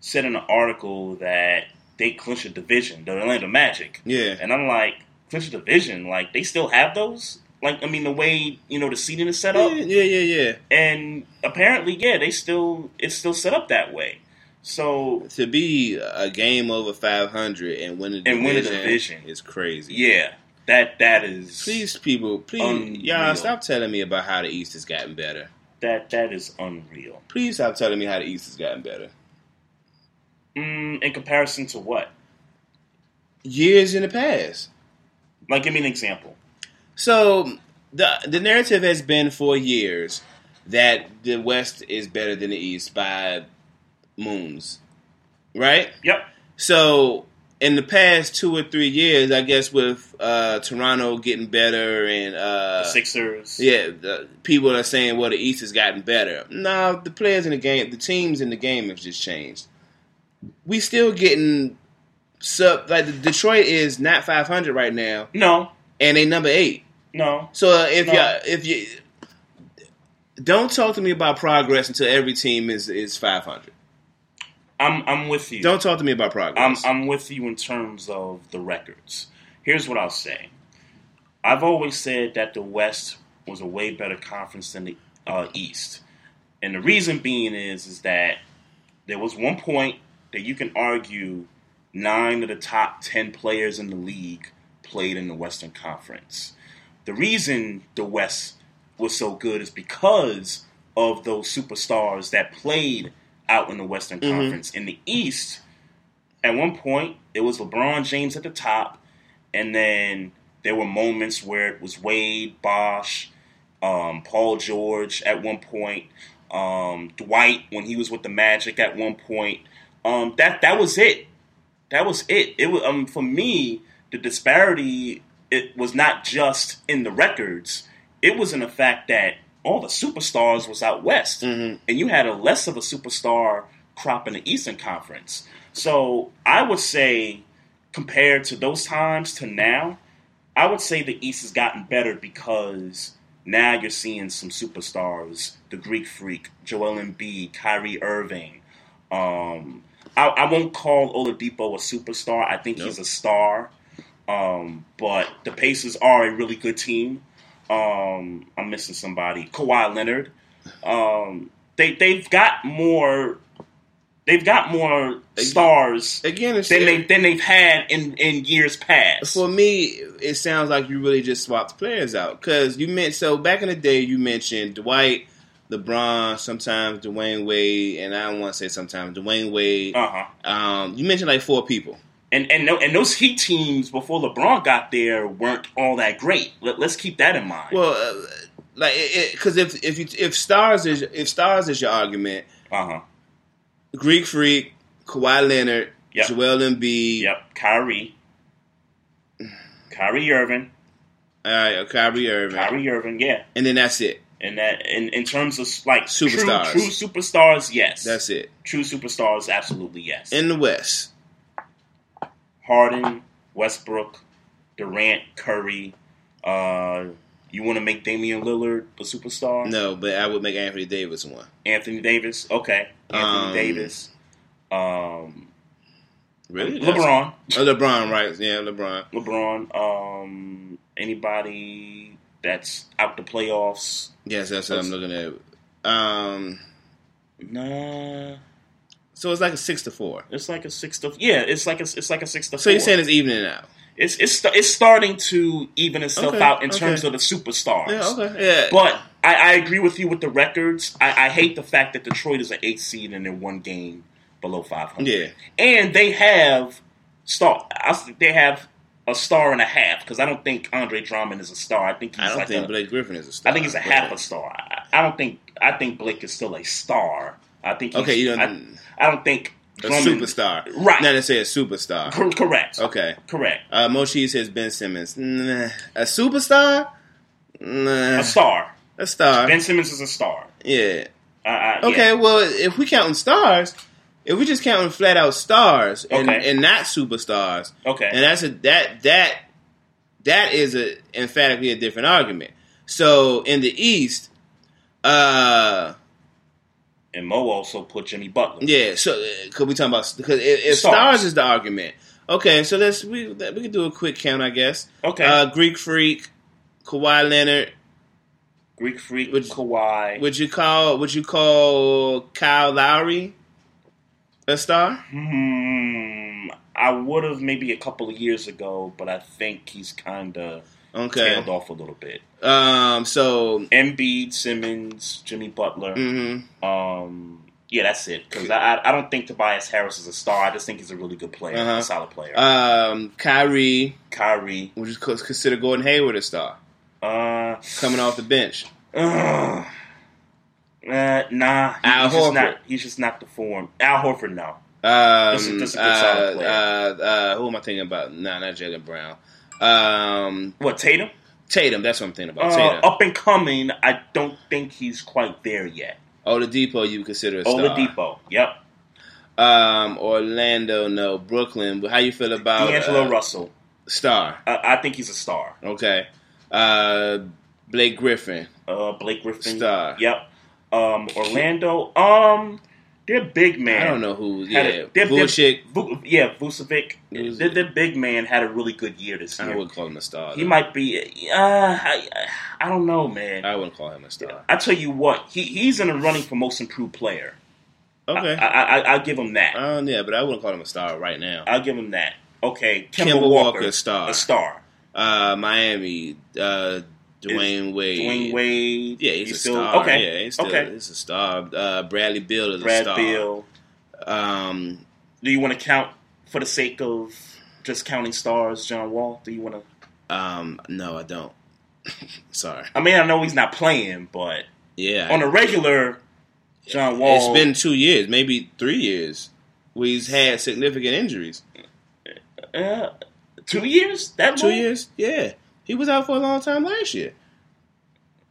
said in an article that they clinch a division, the Orlando Magic, yeah, and I'm like, clinch a division? Like they still have those? Like I mean, the way you know the seating is set yeah, up, yeah, yeah, yeah. and apparently, yeah, they still it's still set up that way. So To be a game over five hundred and win a division, And win a division. is crazy. yeah, that that is Please, people, please, Unreal. y'all stop telling me about how the East has gotten better. that that is unreal. Please stop telling me how the East has gotten better. Mm, in comparison to what? Years in the past. Like, give me an example. So the the narrative has been for years that the West is better than the East by moons, right? Yep. So in the past two or three years, I guess with uh, Toronto getting better and uh, The Sixers. yeah, the people are saying, well, the East has gotten better. No, the players in the game, the teams in the game have just changed. We still getting sub like the Detroit is not 500 right now, No, and they number eight. no. So uh, if No. you if you don't talk to me about progress until every team is is 500. I'm I'm with you. Don't talk to me about progress. I'm. I'm with you in terms of the records. Here's what I'll say. I've always said that the West was a way better conference than the uh, East, and the reason being is is that there was one point that you can argue nine of the top ten players in the league played in the Western Conference. The reason the West was so good is because of those superstars that played out in the Western Mhm. Conference. In the East, at one point, it was LeBron James at the top, and then there were moments where it was Wade, Bosh, um, Paul George at one point, um, Dwight when he was with the Magic at one point. Um, that that was it. That was it. It was um, for me the disparity. It was not just in the records. It was in the fact that all the superstars was out west, and you had a less of a superstar crop in the Eastern Conference. So I would say, compared to those times to now, I would say the East has gotten better because now you're seeing some superstars: the Greek Freak, Joel Embiid, Kyrie Irving. Um, I, I won't call Oladipo a superstar. I think he's a star. Um, but the Pacers are a really good team. Um, I'm missing somebody. Kawhi Leonard. Um, they they've got more. They've got more stars Again, than they than they've had in, in years past. For me, it sounds like you really just swapped players out because you meant so back in the day you mentioned Dwight, LeBron, sometimes Dwyane Wade, and I don't want to say sometimes Dwyane Wade. Uh huh. Um, you mentioned like four people. And and tho- and those Heat teams before LeBron got there weren't all that great. Let, let's keep that in mind. Well, uh, like because if if you, if stars is if stars is your argument, uh huh. Greek Freak, Kawhi Leonard, Yep. Joel Embiid, Yep. Kyrie. Kyrie Irving. all right, Kyrie Irving, Kyrie Irving. Yeah. and then that's it. And that in, in terms of like Superstars. true, true superstars, yes. That's it. True superstars, absolutely yes. In the West, Harden, Westbrook, Durant, Curry. Uh, you want to make Damian Lillard a superstar? no, but I would make Anthony Davis one. Anthony Davis. Okay. Anthony Um, Davis. Um, Really, LeBron. Oh, LeBron, right? Yeah, LeBron. LeBron. Um, anybody that's out the playoffs? Yes, that's what I'm looking at. Um, Nah. so it's like a six to four. It's like a six to yeah. It's like a it's like a six to So four. you're saying it's evening out? it's it's it's starting to even itself Okay, out in okay. terms of the superstars. Yeah, okay, yeah. But I, I agree with you with the records. I, I hate the fact that Detroit is an eight seed and they're one game below 500. Yeah. and they have star. I- They have a star and a half because I don't think Andre Drummond is a star. I think he's I don't like think a, Blake Griffin is a star. I think he's a half a star. I, I don't think I think Blake is still a star. I think he's, Okay, you don't- I don't think A Drummond, superstar. Right. Not to say a superstar. Cor- correct. Okay. Correct. Uh, Moshi says Ben Simmons. Nah. A superstar? Nah. A star. A star. Ben Simmons is a star. yeah. Uh, uh, Okay, yeah. well, if we counting stars, if we just counting flat out stars and, Okay. and not superstars, Okay. and that's a that that that is a emphatically a different argument. So in the East, uh, And Mo also put Jimmy Butler. yeah. So could we talk about because if, if Stars. stars. is the argument, okay. So let's we we can do a quick count, I guess. Okay. Uh, Greek Freak, Kawhi Leonard. Greek Freak, Would- Kawhi. Would you call Would you call Kyle Lowry a star? Hmm, I would have maybe a couple of years ago, but I think he's kind of Okay. tailed off a little bit. Um. So. Embiid, Simmons, Jimmy Butler. hmm Um, yeah, that's it. Because I, I, I don't think Tobias Harris is a star. I just think he's a really good player, Uh-huh. a solid player. Um. Kyrie, Kyrie. would you consider Gordon Hayward a star Uh, coming off the bench? uh, uh, nah, he- Al he's just Horford. not. He's just not the form. Al Horford, no. Um, This is- this is a good uh, solid player. uh, uh, who am I thinking about? Nah, not Jaylen Brown. Um, What Tatum? Tatum. That's what I'm thinking about. Uh, Tatum. up and coming. I don't think he's quite there yet. Oladipo, you consider a star. Oladipo. Yep. Um, Orlando, no. Brooklyn. How you feel about D'Angelo uh, Russell. Star. I, I think he's a star. Okay. Uh, Blake Griffin. Uh, Blake Griffin. Star. Yep. Um, Orlando. Um, their big man. I don't know who. Yeah, a- their- bullshit. Yeah, Vucevic. Their, their big man had a really good year this year. I would call him a star. He though. might be. Uh, I, I don't know, man. I wouldn't call him a star. I tell you what, he he's in the running for most improved player. Okay. I, I, I, I'll give him that. Um, yeah, but I wouldn't call him a star right now. I'll give him that. Okay, Kemba, Kemba Walker, Walker, star. a star. Uh, Miami. Uh, Dwyane Wade. Dwyane Wade. Yeah, he's, a still star. okay. Yeah, he's still okay. he's a star. Uh, Bradley Beal is a star. Beal. Um, Do you want to count for the sake of just counting stars, John Wall? Do you want to? um, no, I don't. Sorry. I mean, I know he's not playing, but Yeah, on a regular, John Wall. it's been two years, maybe three years, where he's had significant injuries. uh, two years. That Two long? years, yeah. He was out for a long time last year.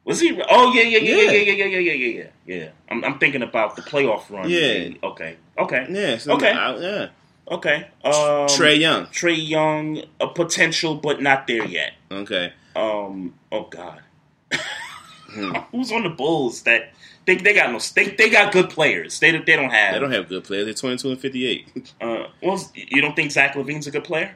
Was he? Oh yeah, yeah, yeah, Yeah. yeah, yeah, yeah, yeah, yeah, yeah, yeah. Yeah. I'm, I'm thinking about the playoff run. Yeah. Okay. Okay. Yeah. So Okay. I- yeah. Okay. Um, Trae Young. Trae Young, a potential, but not there yet. Okay. Um. Oh God. Hmm. Who's on the Bulls that they they got no they they got good players. They that they don't have. They don't have good players. They're twenty-two and fifty-eight. Uh, well, you don't think Zach LaVine's a good player?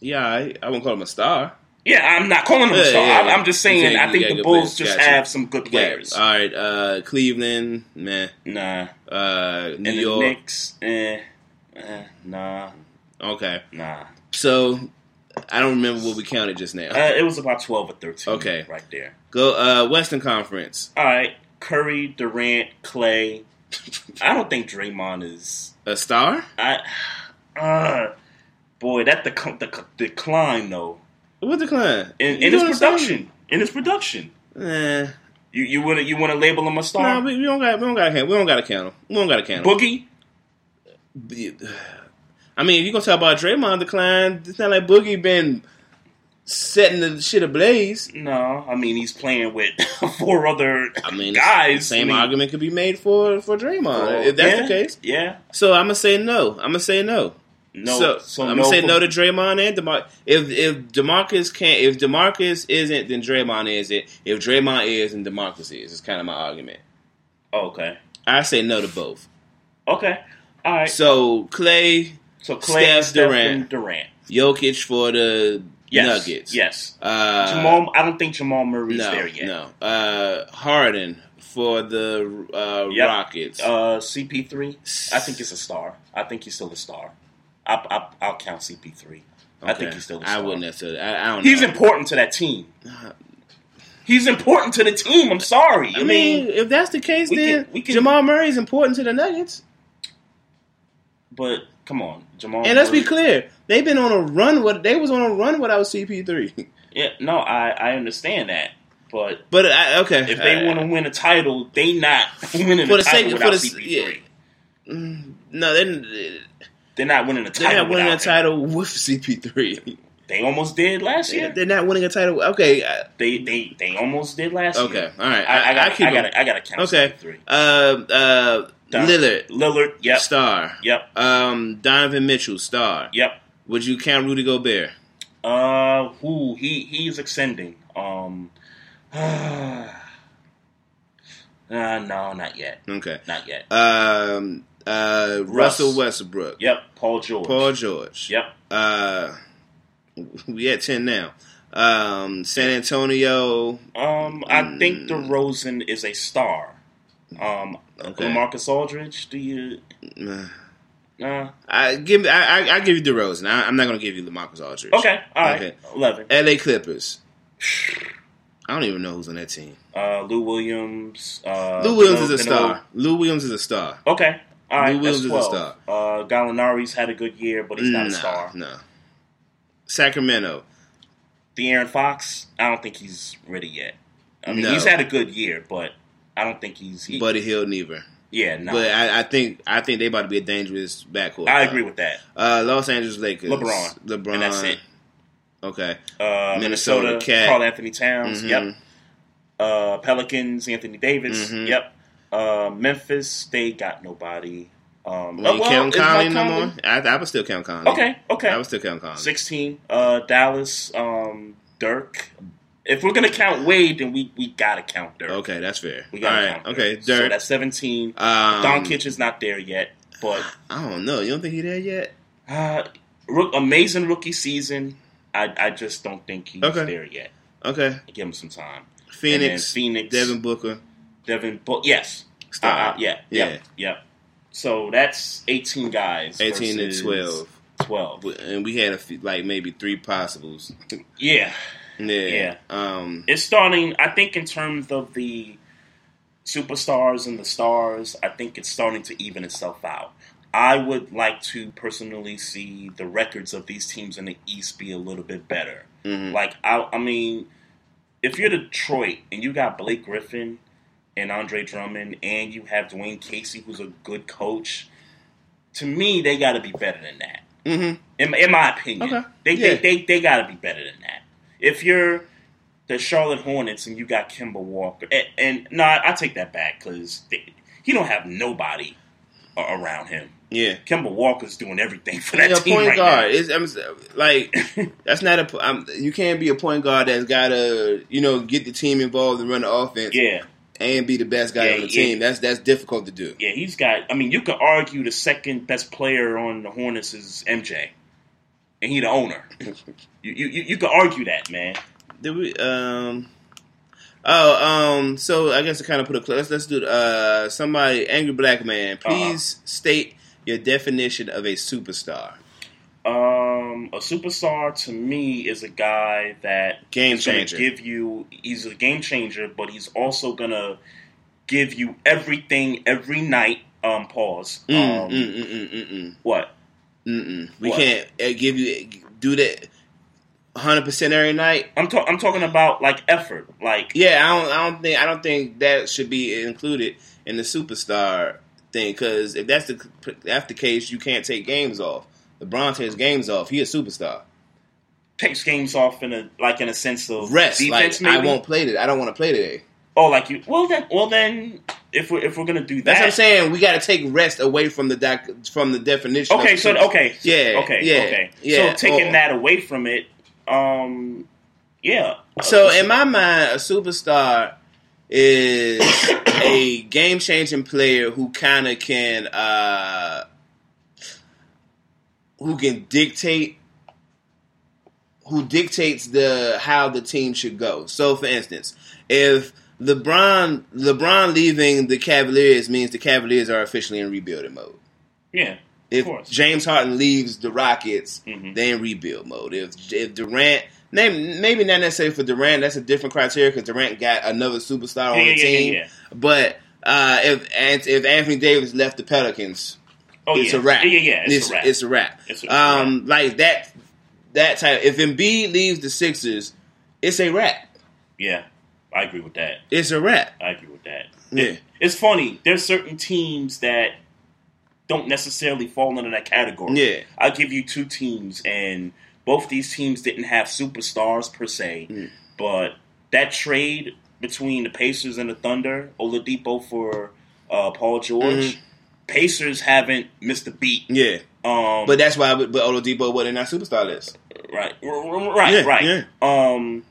Yeah, I, I wouldn't call him a star. Yeah, I'm not calling him a star. yeah, I'm, I'm just saying. yeah, I think the Bulls just Gotcha. have some good players. Yeah. All right. Uh, Cleveland, man. Nah. Uh, New and York. Knicks, eh, eh, nah, Okay. nah. So I don't remember what we counted just now. Uh, it was about twelve or thirteen. Okay. right there. Go uh, Western Conference. All right, Curry, Durant, Clay. I don't think Draymond is. A star? I, uh, boy, that the the decline though What decline? in, in his know what I'm saying? production. In his production, Eh. you you want to you want to label him a star? No, we, we don't got we don't got. We don't got to count him. We don't got to count him. Boogie. I mean, if you gonna talk about Draymond decline, it's not like Boogie been setting the shit ablaze. No, I mean he's playing with four other I mean, guys. Same I mean, argument could be made for for Draymond oh, if that's yeah, the case. yeah. So I'm gonna say no. I'm gonna say no. No, so, so I'm no gonna say no to Draymond and Demar. If if Demarcus can't, if Demarcus isn't, then Draymond is it. If Draymond is, then Demarcus is. It's kind of my argument. Okay. I say no to both. Okay. All right. So Clay, So Clay, Steph, Steph, Durant. Durant. Jokic for the Yes. Nuggets. Yes. Uh, Jamal. I don't think Jamal Murray's no, there yet. no. Uh, Harden for the uh, Yep. Rockets. Uh, CP3. I think he's a star. I think he's still a star. I, I, I'll count CP3. I think he's still I wouldn't necessarily. I, I don't. know. He's know. important to that team. He's important to the team. I'm sorry. I mean, if that's the case, then can- can- Jamal Murray is important to the Nuggets. but come on, Jamal. And let's be clear, they've been on a run. With they was on a run without CP3. Yeah, no, I I understand that, but But I, okay, if they want to win a title, they not winning for a the title sake for without the CP3. yeah. Mm, no, they're, They're not winning a title. they're not winning a without him. title with CP3. They almost did last year. They're not winning a title. Okay, They they they almost did last okay, year. Okay, all right. I, I, got keep I got. I got to count Okay, CP3. uh, uh, Don- Lillard, Lillard, yep, star. yep, Um, Donovan Mitchell, star. yep. Would you count Rudy Gobert? Uh, who he he's extending. Um, uh, no, not yet, Okay. not yet. Um, uh, Russell Westbrook. Yep, Paul George. Paul George. Yep. Uh, we at ten now. Um, San Antonio. Um, I think DeRozan is a star. Um, Okay. Lamarcus Aldridge. Do you? uh, Uh, I give. I, I, I give you DeRozan. I, I'm not going to give you Lamarcus Aldridge. okay, all right. Okay. Eleven. L.A. Clippers. I don't even know who's on that team. Uh, Lou Williams. Uh, Lou Williams is a star. Lou Williams is a star. Okay. All right. Lou Williams is a star. Uh, Gallinari's had a good year, but he's not a star. No. Sacramento. De'Aaron Fox, I don't think he's ready yet. I mean, No. he's had a good year, but I don't think he's. He, Buddy Hield neither. yeah, no. But I, I think I think they about to be a dangerous backcourt. I agree with that. Uh, Los Angeles Lakers. LeBron. LeBron. And that's it. Okay. Uh, Minnesota Minnesota, Cat. Karl-Anthony Towns. Mhm. Yep. Uh, Pelicans, Anthony Davis. Mhm. Yep. Uh, Memphis, they got nobody. Um, oh, well, count is Conley no more? I, I would still count Conley. Okay, okay. I would still count Conley. 16. Uh, Dallas, um, Dirk. If we're gonna count Wade, then we, we gotta count Dirk. Okay, that's fair. We gotta right. count Okay, Dirk. So that's 17. um, Doncic is not there yet, but I don't know. You don't think he's there yet? uh, rook, amazing rookie season. I, I just don't think he's Okay. there yet. Okay. Give him some time. Phoenix. Phoenix, Devin Booker. Devin, but yes. Uh, yeah, Yeah. yeah, yeah. So that's 18 guys. 18 to versus 12. 12. And we had a few, like maybe three possibles. Yeah. yeah. Yeah. Um. It's starting, I think, in terms of the superstars and the stars, I think it's starting to even itself out. I would like to personally see the records of these teams in the East be a little bit better. mhm. Like, I, I mean, if you're Detroit and you got Blake Griffin and Andre Drummond and you have Dwane Casey, who's a good coach, to me, they got to be better than that. Mhm. In, in my opinion, Okay. they, Yeah. they they they got to be better than that. If you're the Charlotte Hornets and you got Kemba Walker, and, and no, I, I take that back because he don't have nobody around him. Yeah. Kemba Walker's doing everything for that Yeah, team point right guard. now. It's, like that's not a. I'm, you can't be a point guard that's got to you know get the team involved and run the offense. Yeah. And be the best guy Yeah, on the yeah. team. That's that's difficult to do. Yeah, he's got. I mean, you could argue the second best player on the Hornets is MJ, and he the owner. you, you you could argue that, man. Did we? Um. Oh, um. So I guess to kind of put a let's let's do uh somebody angry black man. Uh-huh. Please state your definition of a superstar. Um, a superstar to me is a guy that Game changer. Give you, he's a game changer, but he's also gonna give you everything every night. Um, pause. Mm, um, mm, mm, mm, mm, mm. What? Mm-mm. We What? can't uh, give you do that hundred percent every night. I'm ta- I'm talking about like effort, like Yeah, I don't. I don't think. I don't think that should be included in the superstar thing. Because if that's the that's the case, you can't take games off. LeBron takes games off. He a superstar. takes games off in a like in a sense of Rest. defense. like I won't play today. I don't want to play today. Oh, like you? Well then, well then, if we're if we're gonna do that, That's what I'm saying. We got to take rest away from the doc, from the definition. of Okay, so okay, yeah, okay, yeah, okay. yeah. So taking Oh. that away from it, um, yeah. So in my mind, a superstar is a game changing player who kind of can uh who can dictate who dictates the how the team should go. So for instance, if LeBron LeBron leaving the Cavaliers means the Cavaliers are officially in rebuilding mode. yeah, If course. James Harden leaves the Rockets, Mhm. they in rebuild mode. If if Durant Name, maybe not necessarily for Durant. That's a different criteria because Durant got another superstar on Yeah, the yeah, yeah, team. yeah. But uh, if if Anthony Davis left the Pelicans, Oh, it's yeah. a wrap. Yeah, yeah, yeah, it's a it's, wrap. It's a wrap. It's a- um, like that. That type. If Embiid leaves the Sixers, it's a wrap. Yeah, I agree with that. It's a wrap. I agree with that. Yeah. It's funny. There's certain teams that don't necessarily fall into that category. Yeah. I'll give you two teams, and both these teams didn't have superstars per se, Mm. but that trade between the Pacers and the Thunder, Oladipo for uh, Paul George, Mhm. Pacers haven't missed a beat. Yeah. Um, But that's why. But Oladipo wasn't in our superstar list. Right, right, Yeah, right. yeah. Um,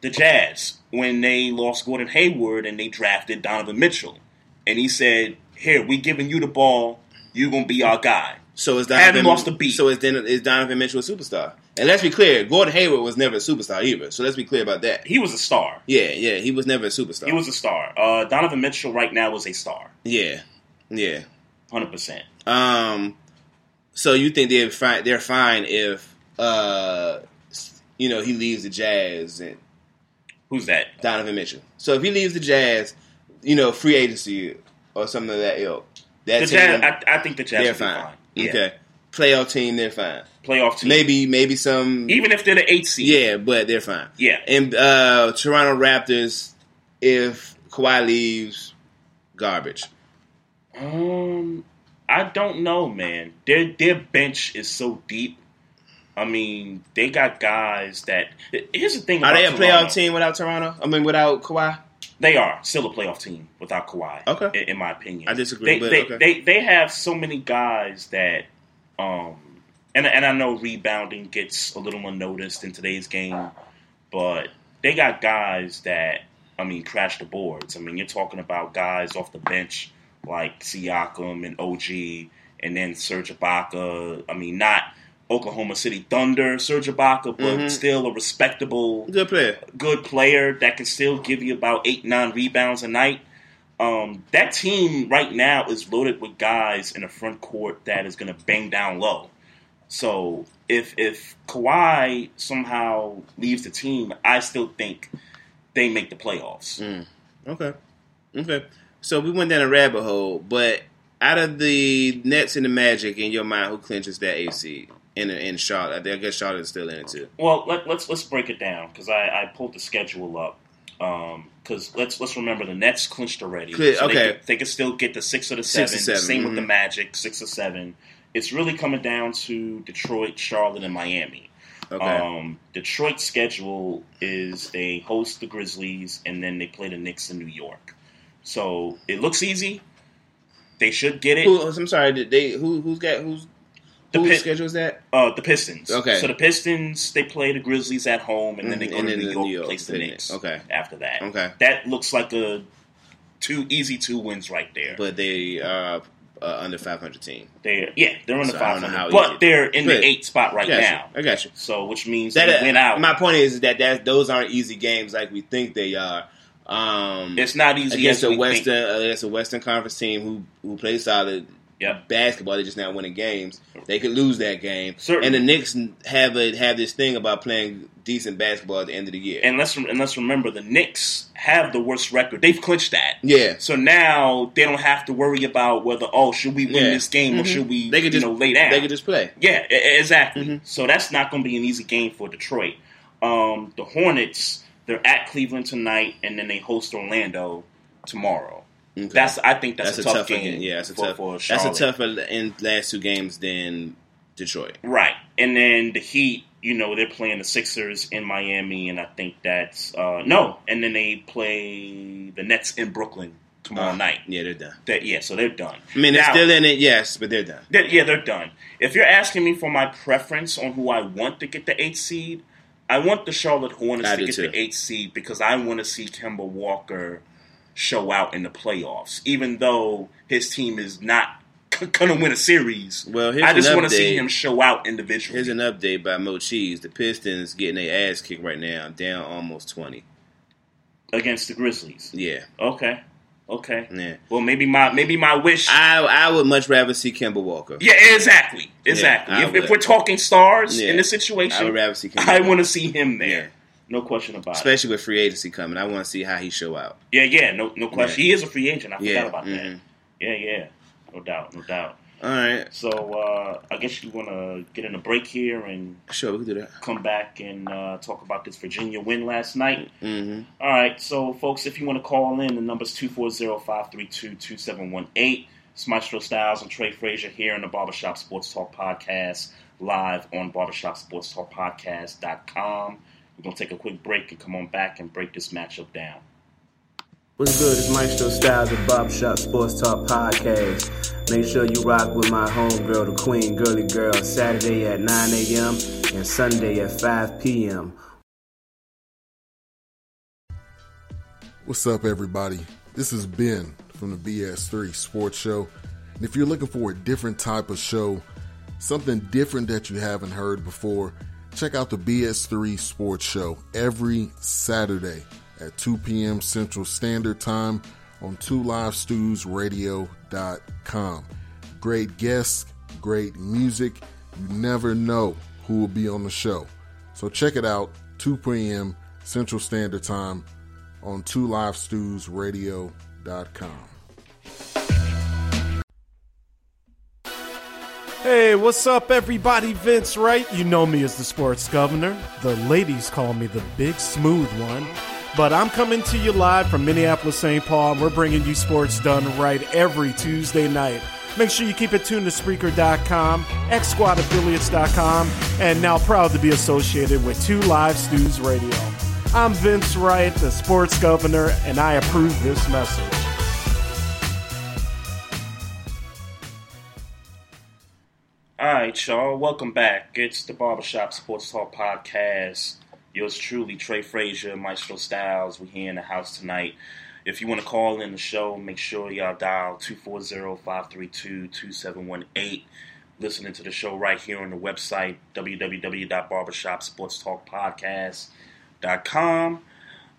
the Jazz when they lost Gordon Hayward and they drafted Donovan Mitchell, and he said, "Here, we giving you the ball. You gonna be our guy." So is Haven't Donovan lost a beat. So is, is Donovan Mitchell a superstar? And let's be clear, Gordon Hayward was never a superstar either. So let's be clear about that. He was a star. Yeah, yeah, he was never a superstar. He was a star. Uh, Donovan Mitchell right now is a star, Yeah, yeah. Hundred percent. Um, so you think they're fine? They're fine if uh, you know, he leaves the Jazz and Who's that? Donovan Mitchell. So if he leaves the Jazz, you know, free agency or something of that ilk. That The team, Jazz, I, I think the Jazz they're fine. fine. Yeah. Okay, playoff team, they're fine. Playoff team. Maybe, maybe some. even if they're the eighth seed. Yeah, but they're fine. Yeah. And uh, Toronto Raptors, if Kawhi leaves, garbage. Um, I don't know, man. Their their bench is so deep. I mean, they got guys that. Here's the thing. Are they a Toronto. playoff team without Toronto? I mean, without Kawhi? They are still a playoff team without Kawhi. Okay. in, in my opinion, I disagree, They but they, okay. they they have so many guys that, um, and and I know rebounding gets a little unnoticed in today's game, but they got guys that I mean crash the boards. I mean, you're talking about guys off the bench like Siakam and OG, and then Serge Ibaka. I mean, not. Oklahoma City Thunder, Serge Ibaka, but Mhm. still a respectable Good player. good player that can still give you about eight, nine rebounds a night. Um, that team right now is loaded with guys in the front court that is going to bang down low. So if if Kawhi somehow leaves the team, I still think they make the playoffs. Mm. Okay. Okay. So we went down a rabbit hole, but out of the Nets and the Magic, in your mind, who clinches that AC in in Charlotte? I guess Charlotte is still in it too. Well, let, let's let's break it down because I, I pulled the schedule up. Because let's let's remember the Nets clinched already. So they okay. could, they could still get the six or the Six seven. or seven, Same with the mhm. Magic, six or seven. It's really coming down to Detroit, Charlotte, and Miami. Okay. Um, Detroit's schedule is they host the Grizzlies and then they play the Knicks in New York. So it looks easy. They should get it. Who, I'm sorry. Did they who who's got who's The whose Pit- schedule is that? Uh, the Pistons. Okay. So the Pistons they play the Grizzlies at home and then they go and to New the York, New York, place the Knicks. Okay. After that. Okay. That looks like a two easy two wins right there. But they are uh, under 500 team. They yeah they're the So I don't know 500, how but they're in the eight spot right you. now. I got you. So which means That they win out. My point is that that those aren't easy games like we think they are. Um, It's not easy against a we Western think. against a Western Conference team who who plays solid Yeah. basketball. They're just not winning games. They could lose that game. Certainly. And the Knicks have a have this thing about playing decent basketball at the end of the year. And let's and let's remember the Knicks have the worst record. They've clinched that. yeah, So now they don't have to worry about whether oh should we win Yeah. this game or Mhm. should we they could just know lay down. They could just play. yeah, exactly. Mhm. So that's not going to be an easy game for Detroit. Um, the Hornets they're at Cleveland tonight and then they host Orlando tomorrow. Okay. That's I think that's, That's a tough tougher game. Yeah, that's a for, tough. for that's a tougher in last two games than Detroit. Right. And then the Heat, you know, they're playing the Sixers in Miami, and I think that's uh, no. And then they play the Nets in Brooklyn tomorrow Uh, night. Yeah, they're done. That yeah, so they're done. I mean, they're Now- still in it, yes, but they're done. They're- yeah, they're done. If you're asking me for my preference on who I want to get the eighth seed, I want the Charlotte Hornets I to get too. the eighth seed because I want to see Kemba Walker show out in the playoffs, even though his team is not going to win a series. Well, here's I just want to see him show out individually. Here's an update by Mo Cheese. The Pistons getting their ass kicked right now, down almost twenty. against the Grizzlies. Yeah, Okay. Okay. Yeah. Well, maybe my maybe my wish. I I would much rather see Kemba Walker. yeah, exactly, exactly. Yeah, if, if we're talking stars Yeah. in this situation, I would rather see Kemba I want to see him there. Yeah. No question about it. Especially with free agency coming, I want to see how he show out. Yeah, yeah, no, no question. He is a free agent. I forgot about that. mhm. Yeah, yeah, no doubt, no doubt. All right, So uh, I guess you want to get in a break here and sure we can do that. come back and uh, talk about this Virginia win last night. hmm All right, so folks, if you want to call in, the number's 240-532-2718. It's Maestro Styles and Trey Frazier here in the Barbershop Sports Talk Podcast, live on barbershopsportstalkpodcast.com. We're going to take a quick break and come on back and break this matchup down. What's good? It's Maestro Styles of Barbershop Sports Talk Podcast. Make sure you rock with my homegirl, the Queen Girly Girl, Saturday at 9 a.m. and Sunday at 5 p.m. What's up, everybody? This is Ben from the BS3 Sports Show. And if you're looking for a different type of show, something different that you haven't heard before, check out the BS3 Sports Show every Saturday at 2 p.m. Central Standard Time on 2livestewsradio.com. Great guests, great music. You never know who will be on the show. So check it out, 2 p.m. Central Standard Time on 2livestewsradio.com. Hey, what's up, everybody? Vince Wright. You know me as the sports governor. The ladies call me the big smooth one. But I'm coming to you live from Minneapolis, St. Paul, and we're bringing you sports done right every Tuesday night. Make sure you keep it tuned to Spreaker.com, XSquadAffiliates.com, and now proud to be associated with Two Live Stews Radio. I'm Vince Wright, the sports governor, and I approve this message. All right, y'all. Welcome back. It's the Barbershop Sports Talk Podcast. Yours truly, Trey Frazier, Maestro Styles. We're here in the house tonight. If you want to call in the show, make sure y'all dial 240-532-2718. Listening to the show right here on the website, www.barbershopsportstalkpodcast.com.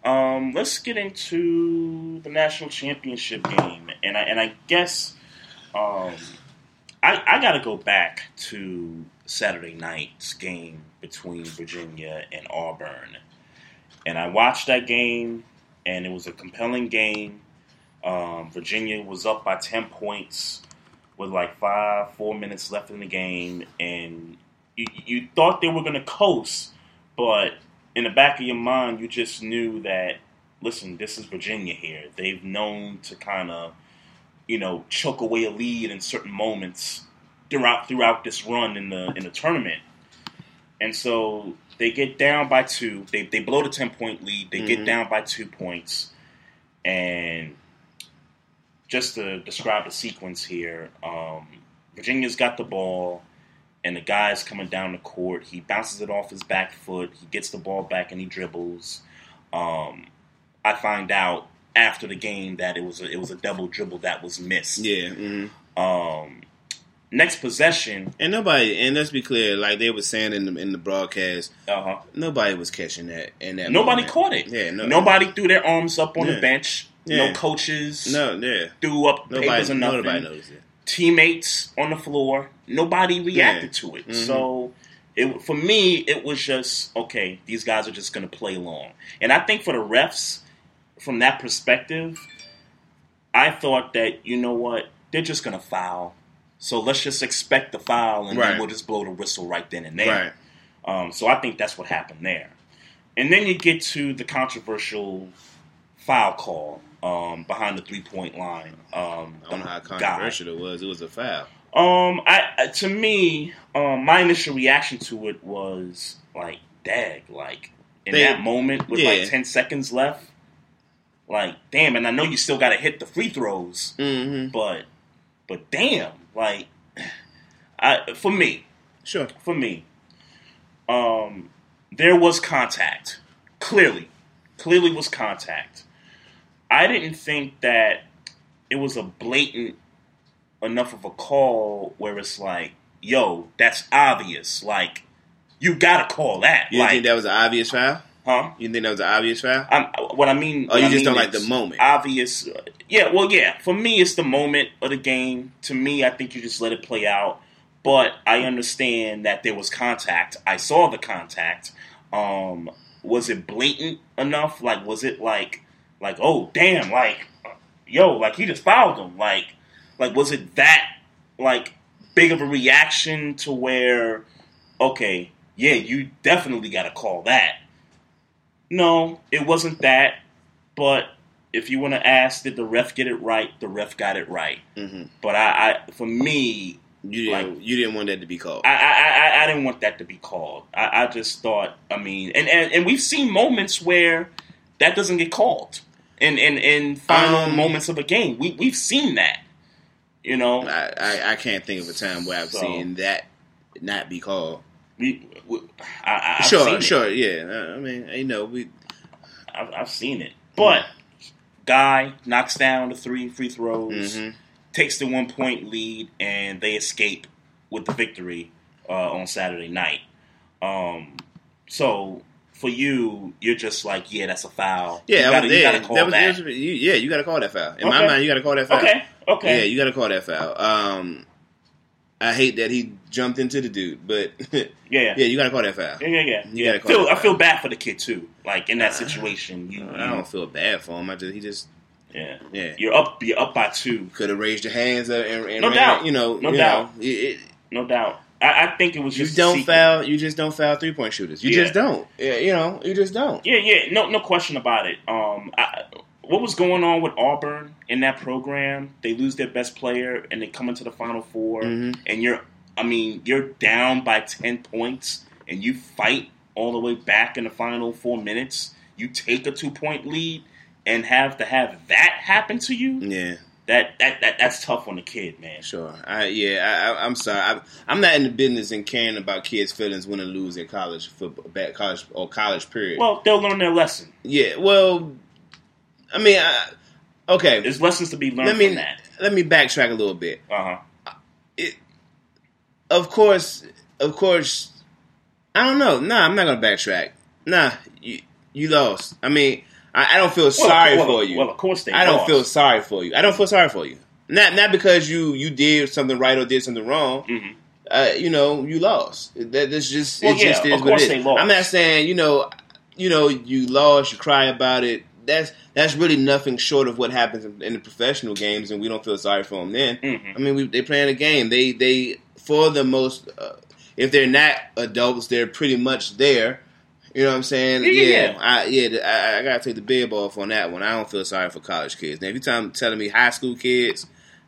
Um, let's get into the national championship game. And I, and I guess... Um, I, I got to go back to Saturday night's game between Virginia and Auburn. And I watched that game, and it was a compelling game. Um, Virginia was up by 10 points with like five, four minutes left in the game. And you, you thought they were going to coast, but in the back of your mind, you just knew that, listen, this is Virginia here. They've known to kind of you know, choke away a lead in certain moments throughout throughout this run in the in the tournament. And so they get down by two. They they blow the ten point lead. They get Mhm. down by two points. And just to describe the sequence here, um, Virginia's got the ball, and the guy's coming down the court. He bounces it off his back foot. He gets the ball back and he dribbles. Um, I find out after the game that it was a, it was a double dribble that was missed. Yeah. hmm Um, next possession, And nobody, and let's be clear, like they were saying in the in the broadcast, uh-huh. nobody was catching that. And that nobody moment. caught it. Yeah, no, Nobody threw their arms up on Yeah. the bench. Yeah. No coaches No, yeah, threw up nobody, papers or nothing. nobody noticed it. Teammates on the floor. Nobody reacted to it. Mhm. So it, for me, it was just okay. These guys are just going to play long, and I think for the refs, from that perspective, I thought that you know what they're just going to foul. So let's just expect the foul, and Right. then we'll just blow the whistle right then and there. Right. Um, so I think that's what happened there. And then you get to the controversial foul call um, behind the three point line. Um, I don't know how guy. controversial it was. It was a foul. Um, I I- to me, um, my initial reaction to it was like, "Dag!" Like in They- that moment with yeah. like ten seconds left, like damn. And I know you still got to hit the free throws, Mm-hmm. but but damn, like I for me, Sure. for me, um, there was contact. Clearly, clearly was contact. I didn't think that it was a blatant enough of a call where it's like, yo, that's obvious. Like, you gotta call that. You like, think that was an obvious foul? Huh? You think that was an obvious foul? I'm, what I mean. Oh, you I just mean don't like the moment. Obvious. Yeah. Well, yeah. For me, it's the moment of the game. To me, I think you just let it play out. But I understand that there was contact. I saw the contact. Um, was it blatant enough? Like, was it like, like, oh damn, like, yo, like he just fouled him. Like, like was it that like big of a reaction to where, okay, yeah, you definitely got to call that. No, it wasn't that. But if you want to ask, did the ref get it right? The ref got it right. Mm-hmm. But I, I for me, You didn't. you didn't want that to be called. I, I, I, I didn't want that to be called. I, I just thought, I mean, and, and, and we've seen moments where that doesn't get called in in, in final Um, moments of a game. We we've seen that. You know, I, I, I can't think of a time where I've So- seen that not be called. we I, I, I've sure, seen it. sure, yeah. I mean, you know, we I've, I've seen it. But guy knocks down the three free throws, Mhm. takes the one point lead, and they escape with the victory uh, on Saturday night. Um, so for you, you're just like, yeah, that's a foul. yeah, you gotta, was you gotta call that was, that. was- you- yeah, you got to call that foul. In my mind, you got to call that foul. Okay, okay. Yeah, you got to call that foul. Um, I hate that he jumped into the dude, but Yeah. yeah, you got to call that foul. Yeah, yeah, yeah. You yeah. gotta call Feel, I foul. feel bad for the kid too. Like in that situation, you, I don't feel bad for him. I just he just yeah, yeah. you're up, you're up by two. Could have raised your hands up and, and No ran, doubt. You know, No you doubt. know, it- No doubt. I, I think it was you just don't foul. You just don't foul three point shooters. You Yeah. just don't. Yeah, you know, you just don't. Yeah, yeah, no, no question about it. Um, I, what was going on with Auburn in that program? They lose their best player and they come into the Final 4 Mhm. and you're, I mean, you're down by ten points, and you fight all the way back in the final four minutes. You take a two point lead and have to have that happen to you. Yeah. That that, that that's tough on a kid, man. Sure. I, yeah, I, I'm sorry. I, I'm not in the business in caring about kids' feelings when they lose in college football, back college or college period. Well, they'll learn their lesson. yeah. Well, I mean, I, okay. There's lessons to be learned let me from that. let me backtrack a little bit. Uh huh. Of course, of course. I don't know. Nah, I'm not gonna backtrack. Nah, you you lost. I mean, I, I don't feel sorry well, for you. well, of course they I don't lost. feel sorry for you. I don't feel sorry for you. Not not because you you did something right or did something wrong. Mhm. Uh, you know, you lost. That that's just Well, it just yeah, is of what they lost. I'm not saying you know, you know, you lost. You cry about it. That's that's really nothing short of what happens in, in the professional games, and we don't feel sorry for them. Then Mhm. I mean, we, they playing a game. They they for the most, uh, if they're not adults, they're pretty much there. You know what I'm saying? Yeah, yeah, yeah. I, yeah. I, I gotta take the bib off on that one. I don't feel sorry for college kids. Now, if you're telling me high school kids,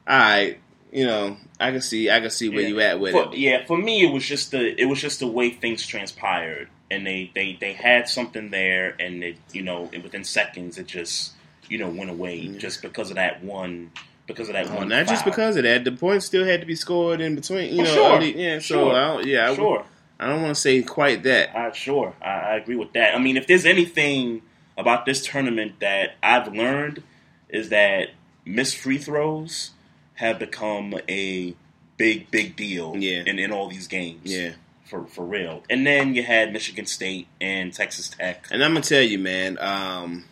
all right, you know, I can see, I can see where Yeah. you at with for, it. Yeah, for me, it was just the it was just the way things transpired, and they they they had something there, and it you know and within seconds it just you know went away just because of that one because of that Well, one. not just because of that. The points still had to be scored in between. You Oh, know, sure. early- yeah. So Sure. I don't, yeah, I, would- Sure. I don't want to say quite that. Uh, sure, I, I agree with that. I mean, if there's anything about this tournament that I've learned is that missed free throws have become a big, big deal Yeah. in, in all these games. Yeah. For, for real. And then you had Michigan State and Texas Tech. And I'm gonna tell you, man. Um,